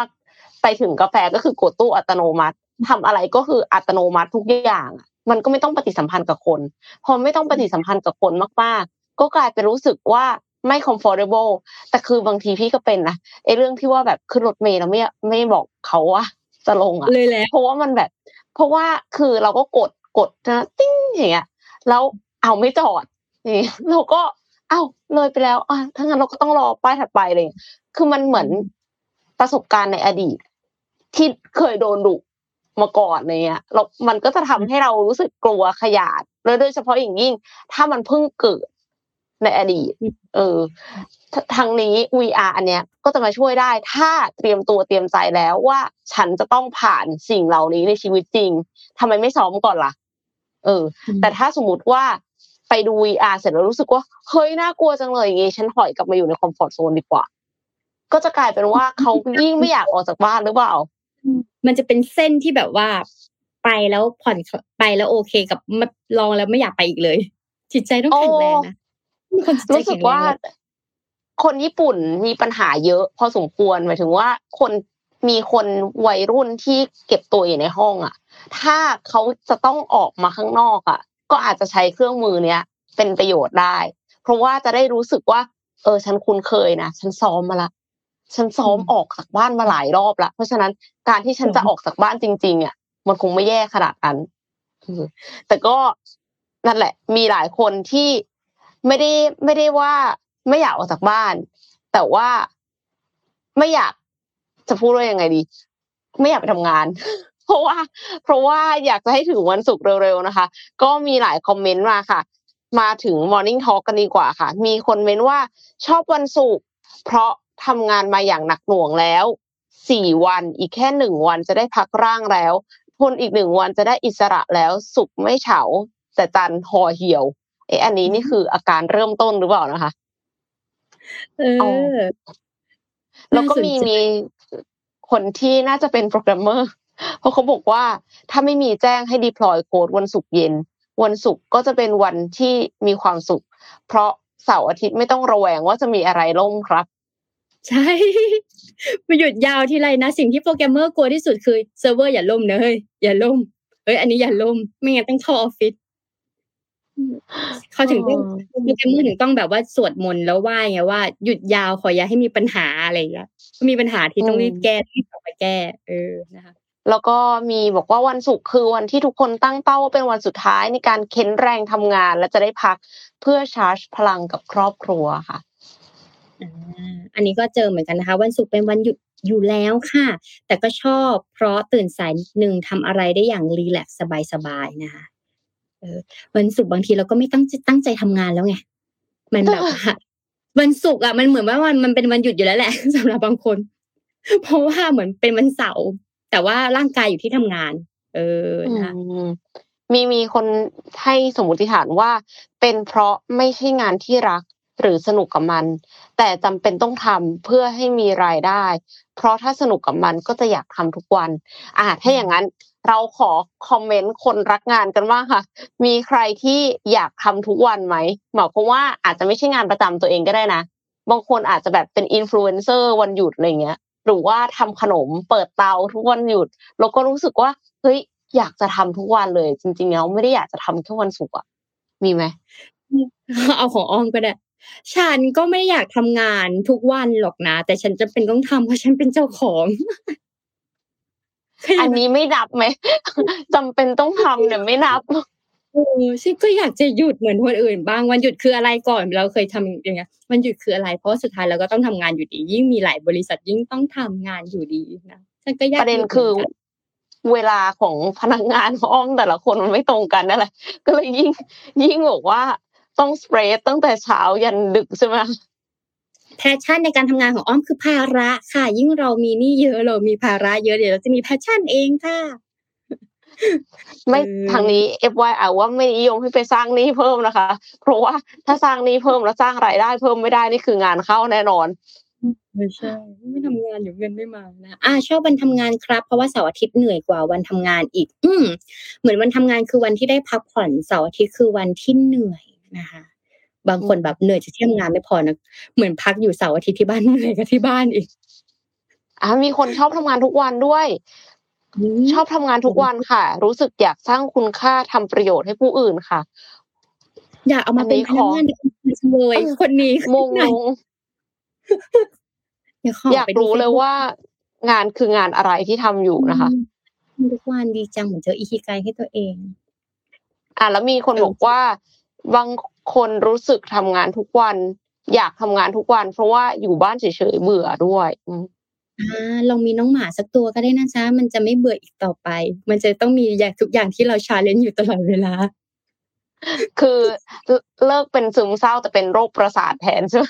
ไปถึงกาแฟก็คือกดตู้อัตโนมัติทำอะไรก็คืออัตโนมัติทุกอย่างมันก็ไม่ต้องปฏิสัมพันธ์กับคน พอไม่ต้องปฏิสัมพันธ์กับคนมากๆ ก็กลายเป็นรู้สึกว่า ไม่ comfortable แต่คือบางทีพี่ก็เป็นนะไอ้เรื่องที่ว่าแบบขึ้นรถเมล์แล้วไม่ไม่บอกเขาว่าจะลงอะเลยแหละเพราะว่ามันแบบ เพราะว่าคือเราก็กดกดนะติ้งอย่างเงี้ยแล้วเอาไม่จอดนี่เราก็เอ้าเลยไปแล้วอะถ้างั้นเราก็ต้องรอป้ายถัดไปเลย คือมันเหมือนประสบการณ์ในอดีต ที่เคยโดนดุมาก่อนเนี้ยเรามันก็จะทำให้เรารู้สึกกลัวขยาด โดยเฉพาะอย่างยิ่ง ถ้ามันเพิ่งเกิด ในอดีต เออทางนี้ VR อันเนี้ยก็จะมาช่วยได้ ถ้าเตรียมตัวเตรียมใจแล้วว่าฉันจะต้องผ่านสิ่งเหล่านี้ในชีวิตจริงทำไมไม่ซ้อมก่อนล่ะ เออ แต่ถ้าสมมติว่าไปดู VR เสร็จแล้วรู้สึกว่าเฮ้ยน่ากลัวจังเลยอย่างงี้ฉันถอยกลับมาอยู่ในคอมฟอร์ทโซนดีกว่า ก็จะกลายเป็นว่าเขายิ่งไม่อยากออกจากบ้านหรือเปล่า มันจะเป็นเส้นที่แบบว่าไปแล้วผ่อนไปแล้วโอเคกับลองแล้วไม่อยากไปอีกเลยจิตใจต้องแข็งแรงนะ รู้สึกว่า คนญี่ปุ่นมีปัญหาเยอะ พอสมควรหมายถึงว่าคนมีคนวัยรุ่นที่เก็บตัวอยู่ในห้องอะ ถ้าเขาจะต้องออกมาข้างนอกอะ ก็อาจจะใช้เครื่องมือเนี้ยเป็นประโยชน์ได้ เพราะว่าจะได้รู้สึกว่า เออ ฉันคุ้นเคยนะฉันซ้อมมาละฉันซ้อมออกจากบ้านมาหลายรอบแล้วเพราะฉะนั้นการที่ฉันจะออกจากบ้านจริง ๆ อะ มันคงไม่แย่ขนาดนั้นแต่ก็นั่นแหละ มีหลายคนที่ ไม่ได้ไม่ได้ว่าไม่อยากออกจากบ้าน แต่ว่าไม่อยากจะพูดว่ายังไงดี ไม่อยากไปทำงาน เพราะว่า เพราะว่าอยากจะให้ถึงวันศุกร์เร็วๆนะคะ ก็มีหลายคอมเมนต์มาค่ะ มาถึง Morning Talk กันดีกว่าค่ะ มีคนเมนว่าชอบวันศุกร์เพราะทำงานมาอย่างหนักหน่วงแล้วสี่วันอีกแค่หนึ่งวันจะได้พักร่างแล้วพนอีกหนึ่งวันจะได้อิสระแล้วสุขไม่เฉาแต่จันห่อเหี่ยว เอออันนี้นี่คืออาการเริ่มต้นหรือเปล่านะคะเออแล้วก็มีมีคนที่น่าจะเป็นโปรแกรมเมอร์เพราะเขาบอกว่าถ้าไม่มีแจ้งให้ deploy code วันศุกร์เย็น วันศุกร์ก็จะเป็นวันที่มีความสุข เพราะเสาร์อาทิตย์ไม่ต้องระแวงว่าจะมีอะไรล่มครับ ใช่มาหยุดยาวทีไรนะ สิ่งที่โปรแกรมเมอร์กลัวที่สุดคือเซิร์ฟเวอร์อย่าล่มเนยอย่าล่มเฮ้ยอันนี้อย่าล่มไม่งั้นต้องเข้าออฟฟิศ เขาถึงต้องโปรแกรมเมอร์ถึงต้องแบบว่าสวดมนต์แล้วว่าไงว่าหยุดยาวขออย่าให้มีปัญหาอะไรอย่างเงี้ยมีปัญหาที่ต้องรีบแก้ที่ต้องไปแก้ เออนะคะแล้วก็มีบอกว่าวันศุกร์คือวันที่ทุกคนตั้งเป้าเป็นวันสุดท้ายในการเค้นแรงทำงาน และจะได้พักเพื่อชาร์จพลังกับครอบครัวค่ะอันนี้ก็เจอเหมือนกันนะคะ วันศุกร์เป็นวันหยุดอยู่แล้วค่ะ แต่ก็ชอบเพราะตื่นสายนิดนึงทำอะไรได้อย่าง relaxสบายๆนะคะ เออวันศุกร์บางทีเราก็ไม่ตั้งตั้งใจทำงานแล้วไงมันแบบวันศุกร์อะมันเหมือนว่าวันมันเป็นวันหยุดอยู่แล้วแหละสำหรับบางคน เพราะว่าเหมือนเป็นวันเสาร์แต่ว่าร่างกายอยู่ที่ทำงาน เออนะมีมีคนให้สมมติฐานว่า เป็นเพราะไม่ใช่งานที่รักหรือสนุกกับมัน แต่จำเป็นต้องทำเพื่อให้มีรายได้ เพราะถ้าสนุกกับมันก็จะอยากทำทุกวัน อ่าถ้าอย่างนั้น เราขอคอมเมนต์คนรักงานกันว่าค่ะ มีใครที่อยากทำทุกวันไหมหมายความว่าอาจจะไม่ใช่งานประจำตัวเองก็ได้นะ บางคนอาจจะแบบเป็นอินฟลูเอนเซอร์วันหยุดอะไรเงี้ย หรือว่าทำขนมเปิดเตาทุกวันหยุดเราก็รู้สึกว่าเฮ้ยอยากจะทำทุกวันเลย จริงๆแล้วไม่ได้อยากจะทำแค่วันศุกร์อะมีไหมเอาของอ้อมก็ได้ฉันก็ไม่อยากทำงานทุกวันหรอกนะ แต่ฉันจะเป็นต้องทำเพราะฉันเป็นเจ้าของ อันนี้ไม่นับไหมจำเป็นต้องทำเนี่ยไม่นับเออฉันก็อยากจะหยุดเหมือนคนอื่นบ้างวันหยุดคืออะไรก่อนเราเคยทำอย่างเงี้ยวันหยุดคืออะไรเพราะสุดท้ายเราก็ต้องทำงานอยู่ดี ยิ่งมีหลายบริษัทยิ่งต้องทำงานอยู่ดีนะฉันก็อยากประเด็นคือ เวลาของพนักงานอ้อมแต่ละคนมันไม่ตรงกันนั่นแหละก็เลยยิ่งยิ่งบอกว่าต้องสเปรย์ตั้งแต่เช้ายันดึกใช่ไหม แพชชั่นในการทำงานของอ้อมคือภาระค่ะ ยิ่งเรามีนี่เยอะเรามีภาระเยอะเดี๋ยวเราจะมีแพชชั่นเองค่ะไม่ทางนี้เอฟวเอาว่าไม่นิยมให้ไปสร้างนี้เพิ่มนะคะ เพราะว่าถ้าสร้างนี้เพิ่มแล้วสร้างรายได้เพิ่มไม่ได้นี่คืองานเข้าแน่นอนไม่ใช่ไม่ทำงานอยู่เงินไม่มานะอ่าชอบวันทำงานครับ เพราะว่าเสาร์อาทิตย์เหนื่อยกว่าวันทำงานอีก อืมเหมือนวันทำงานคือวันที่ได้พักผ่อนเสาร์อาทิตย์คือวันที่เหนื่อยนะคะ บางคนแบบเหนื่อยจะเที่ยงงานไม่พอนะเหมือนพักอยู่เสาร์อาทิตย์ที่บ้านเหนื่อยกับที่บ้านอีกอ่ามีคนชอบทำงานทุกวันด้วย ชอบทำงานทุกวันค่ะ รู้สึกอยากสร้างคุณค่าทำประโยชน์ให้ผู้อื่นค่ะ อยากเอามาเป็นพนักงานในคเลยคนนี้งงงอยากรู้เลยว่า งานคืองานอะไรที่ทำอยู่นะคะทุกวันดีจังเหมือนเจออีคิไกให้ตัวเอง อะแล้วมีคนบอกว่าบาง คนรู้สึกทำงานทุกวัน อยากทำงานทุกวัน เพราะว่าอยู่บ้านเฉยๆเบื่อด้วยอ่าลองมีน้องหมาสักตัวก็ได้นะจ๊ะมันจะไม่เบื่ออีกต่อไป มันจะต้องมีอย่างทุกอย่างที่เรา challenge อยู่ตลอดเวลา คือเลิกเป็นซึมเศร้าแต่เป็นโรคประสาทแทนใช่ไหม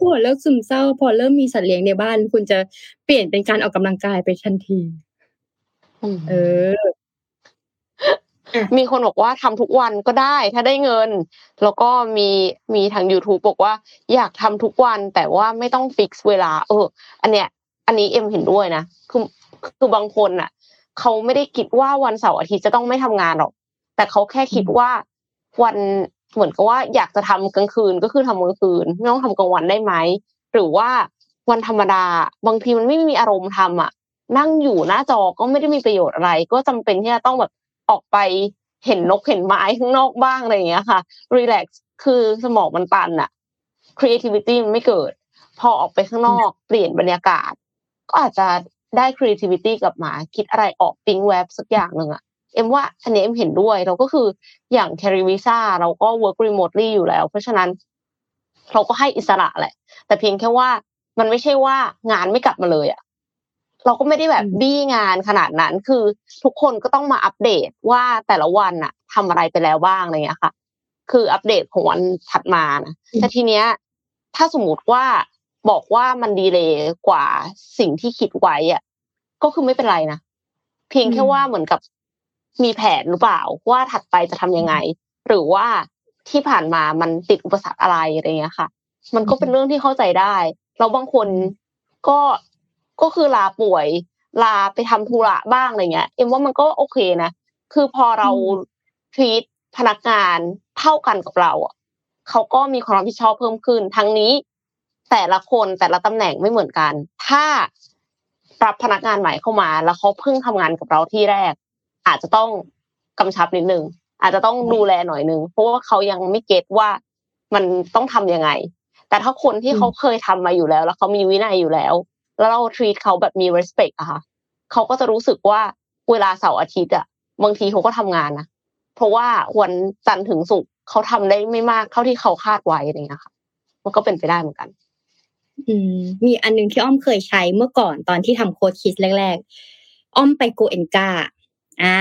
พอเลิกซึมเศร้า พอเริ่มมีสัตว์เลี้ยงในบ้าน คุณจะเปลี่ยนเป็นการออกกำลังกายไปทันที เออ มีคนบอกว่าทำทุกวันก็ได้ถ้าได้เงิน แล้วก็มีมีทาง YouTube บอกว่า อยากทำทุกวันแต่ว่าไม่ต้องฟิกซ์เวลา เออ อันเนี้ย อันนี้เอ็มเห็นด้วยนะคือคือบางคนอะเขาไม่ได้คิดว่าวันเสาร์อาทิตย์จะต้องไม่ทำงานหรอก แต่เขาแค่คิดว่าวันเหมือนกับว่าอยากจะทำกลางคืนก็คือทำกลางคืนไม่ต้องทำกลางวันได้ไหมหรือว่าวันธรรมดา บางทีมันไม่มีอารมณ์ทำอะ นั่งอยู่หน้าจอก็ไม่ได้มีประโยชน์อะไร ก็จำเป็นที่จะต้องแบบ ออกไปเห็นนกเห็นไม้ข้างนอกบ้างอะไรอย่างเงี้ยค่ะรีแลกซ์คือสมองมันตันอะ creativity มันไม่เกิด พอออกไปข้างนอกเปลี่ยนบรรยากาศ ก็อาจจะได้ creativity กลับมา คิดอะไรออกปิ้งแวบสักอย่างหนึ่งอะเอ็มว่าอันนี้เอ็มเห็นด้วยเราก็คืออย่างแคริวิซ่าเราก็ work remotely อยู่แล้ว เพราะฉะนั้น เราก็ให้อิสระแหละ แต่เพียงแค่ว่ามันไม่ใช่ว่างานไม่กลับมาเลยอะ เราก็ไม่ได้แบบบี้งานขนาดนั้น คือทุกคนก็ต้องมาอัปเดตว่าแต่ละวันอะทำอะไรไปแล้วบ้างอะไรเงี้ยค่ะ คืออัปเดตของวันถัดมานะแต่ทีเนี้ย ถ้าสมมติว่าบอกว่ามันดีเลยกว่าสิ่งที่คิดไว้อะก็คือไม่เป็นไรนะเพียงแค่ว่าเหมือนกับมีแผนหรือเปล่าว่าถัดไปจะทำยังไง หรือว่าที่ผ่านมามันติดอุปสรรคอะไรอะไรเงี้ยค่ะ มันก็เป็นเรื่องที่เข้าใจได้แล้วบางคนก็ ก็คือลาป่วย ลาไปทำธุระบ้างอะไรเงี้ย เอ็มว่ามันก็โอเคนะคือพอเราทีตพนักงานเท่ากันกับเราอะเขาก็มีความรับผิดชอบเพิ่มขึ้น ทั้งนี้แต่ละคนแต่ละตำแหน่งไม่เหมือนกัน ถ้ารับพนักงานใหม่เข้ามา แล้วเขาเพิ่งทำงานกับเราที่แรก อาจจะต้องกำชับนิดนึงอาจจะต้องดูแลหน่อยนึงเพราะว่าเขายังไม่เก็ตว่ามันต้องทํำยังไง แต่ถ้าคนที่เขาเคยทำมาอยู่แล้ว แล้วเขามีวินัยอยู่แล้ว แล้วเรา treat เขาแบบมี respect อะค่ะเขาก็จะรู้สึกว่าเวลาเสาร์อาทิตย์อะบางทีเขาก็ทำงานนะเพราะว่าวันจันทร์ถึงศุกร์เขาทำได้ไม่มากเท่าที่เขาคาดไว้อะไรเงี้ยค่ะมันก็เป็นไปได้เหมือนกัน อืมมีอันนึงที่อ้อมเคยใช้เมื่อก่อนตอนที่ทำโค้ดคิดแรกๆอ้อมไปโกเอนกาอ่า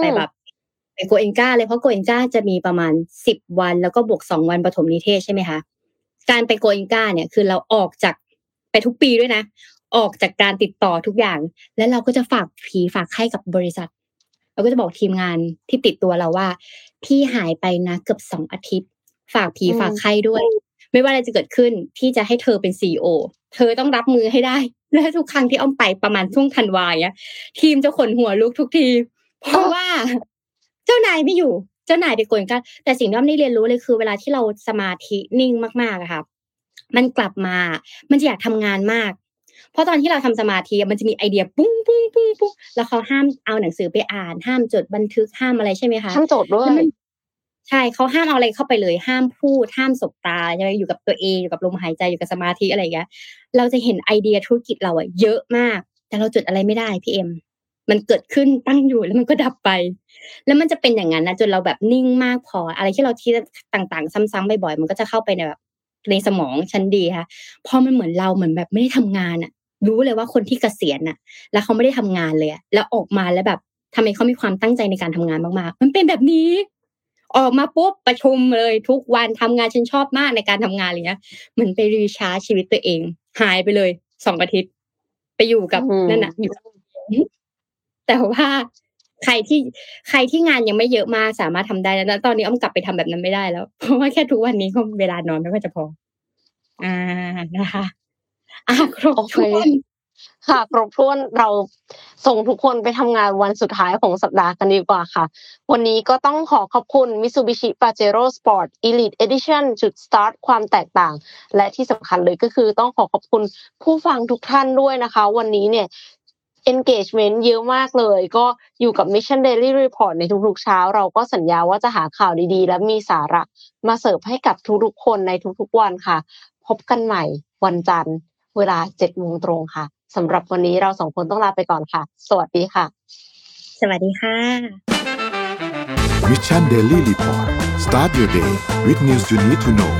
ไปแบบไปโกเอนกาเลยเพราะโกเอนกาจะมีประมาณสิบวันแล้วก็บวกสองวันปฐมนิเทศใช่ไหมคะการไปโกเอนกาเนี่ย คือเราออกจากไปทุกปีด้วยนะ ออกจากการติดต่อทุกอย่าง แล้วเราก็จะฝากผีฝากไข้กับบริษัท เราก็จะบอกทีมงานที่ติดตัวเราว่า พี่หายไปนะเกือบสองอาทิตย์ ฝากผีฝากไข้ด้วย ไม่ว่าอะไรจะเกิดขึ้นพี่จะให้เธอเป็นซีอเธอต้องรับมือให้ได้ และทุกครั้งที่อ้อมไปประมาณช่วงธันวาเนี้ยทีมจะขนหัวลุกทุกที เพราะว่า เจ้านายไม่อยู่เจ้านายไปโกงกัน แต่สิ่งที่อ้อมได้เรียนรู้เลยคือ เวลาที่เราสมาธินิ่งมากๆอะค่ะมันกลับมา มันจะอยากทำงานมาก เพราะตอนที่เราทำสมาธิมันจะมีไอเดียปุ้งปุ้งปุ้งปุ้งแล้วเขาห้ามเอาหนังสือไปอ่าน ห้ามจดบันทึกห้ามอะไรใช่ไหมคะห้ามจดด้วยใช่เขาห้ามเอาอะไรเข้าไปเลย ห้ามพูดห้ามสบตาใช่ไหมอยู่กับตัวเองอยู่กับลมหายใจอยู่กับสมาธิอะไรอย่างเงี้ยเราจะเห็นไอเดียธุรกิจเราอะเยอะมาก แต่เราจดอะไรไม่ได้พี่เอ็มมันเกิดขึ้นตั้งอยู่แล้วมันก็ดับไป แล้วมันจะเป็นอย่างนั้นนะจนเราแบบนิ่งมากพอ อะไรที่เราที่ต่างๆ ซ้ำๆบ่อยๆมันก็จะเข้าไปในแบบในสมองชั้นดีค่ะพอมันเหมือนเราเหมือนแบบไม่ได้ทำงานอะ รู้เลยว่าคนที่เกษียณน่ะแล้วเขาไม่ได้ทำงานเลยแล้วออกมาแล้วแบบทำไมเขามีความตั้งใจในการทำงานมากๆ มันเป็นแบบนี้ ออกมาปุ๊บประชุมเลยทุกวันทำงานฉันชอบมากในการทำงานอะไรเงี้ยเหมือนไปรีชาร์จชีวิตตัวเอง หายไปเลยสองอาทิตย์ ไปอยู่กับนั่นน่ะอยู่แต่ว่าใครที่ใครที่งานยังไม่เยอะมากสามารถทำได้แล้วตอนนี้อ้อมกลับไปทำแบบนั้นไม่ได้แล้ว เพราะว่าแค่ทุกวันนี้ก็เวลานอนไม่ค่อยจะพอ อ่านะคะ อะครบถ้วนค่ะครบถ้วนเราส่งทุกคนไปทำงานวันสุดท้ายของสัปดาห์กันดีกว่าค่ะ วันนี้ก็ต้องขอขอบคุณ Mitsubishi Pajero Sport Elite Edition จุดสตาร์ทความแตกต่าง และที่สำคัญเลยก็คือต้องขอขอบคุณผู้ฟังทุกท่านด้วยนะคะ วันนี้เนี่ย engagement เยอะมากเลย ก็อยู่กับ Mission Daily Report ในทุกๆเช้า เราก็สัญญาว่าจะหาข่าวดีๆ และมีสาระมาเสิร์ฟให้กับทุกๆคนในทุกๆวันค่ะ พบกันใหม่วันจันทร์ เวลาเจ็ดโมงตรงค่ะสำหรับวันนี้เราสองคนต้องลาไปก่อนค่ะ สวัสดีค่ะ สวัสดีค่ะ Mission Daily Report start your day with news you need to know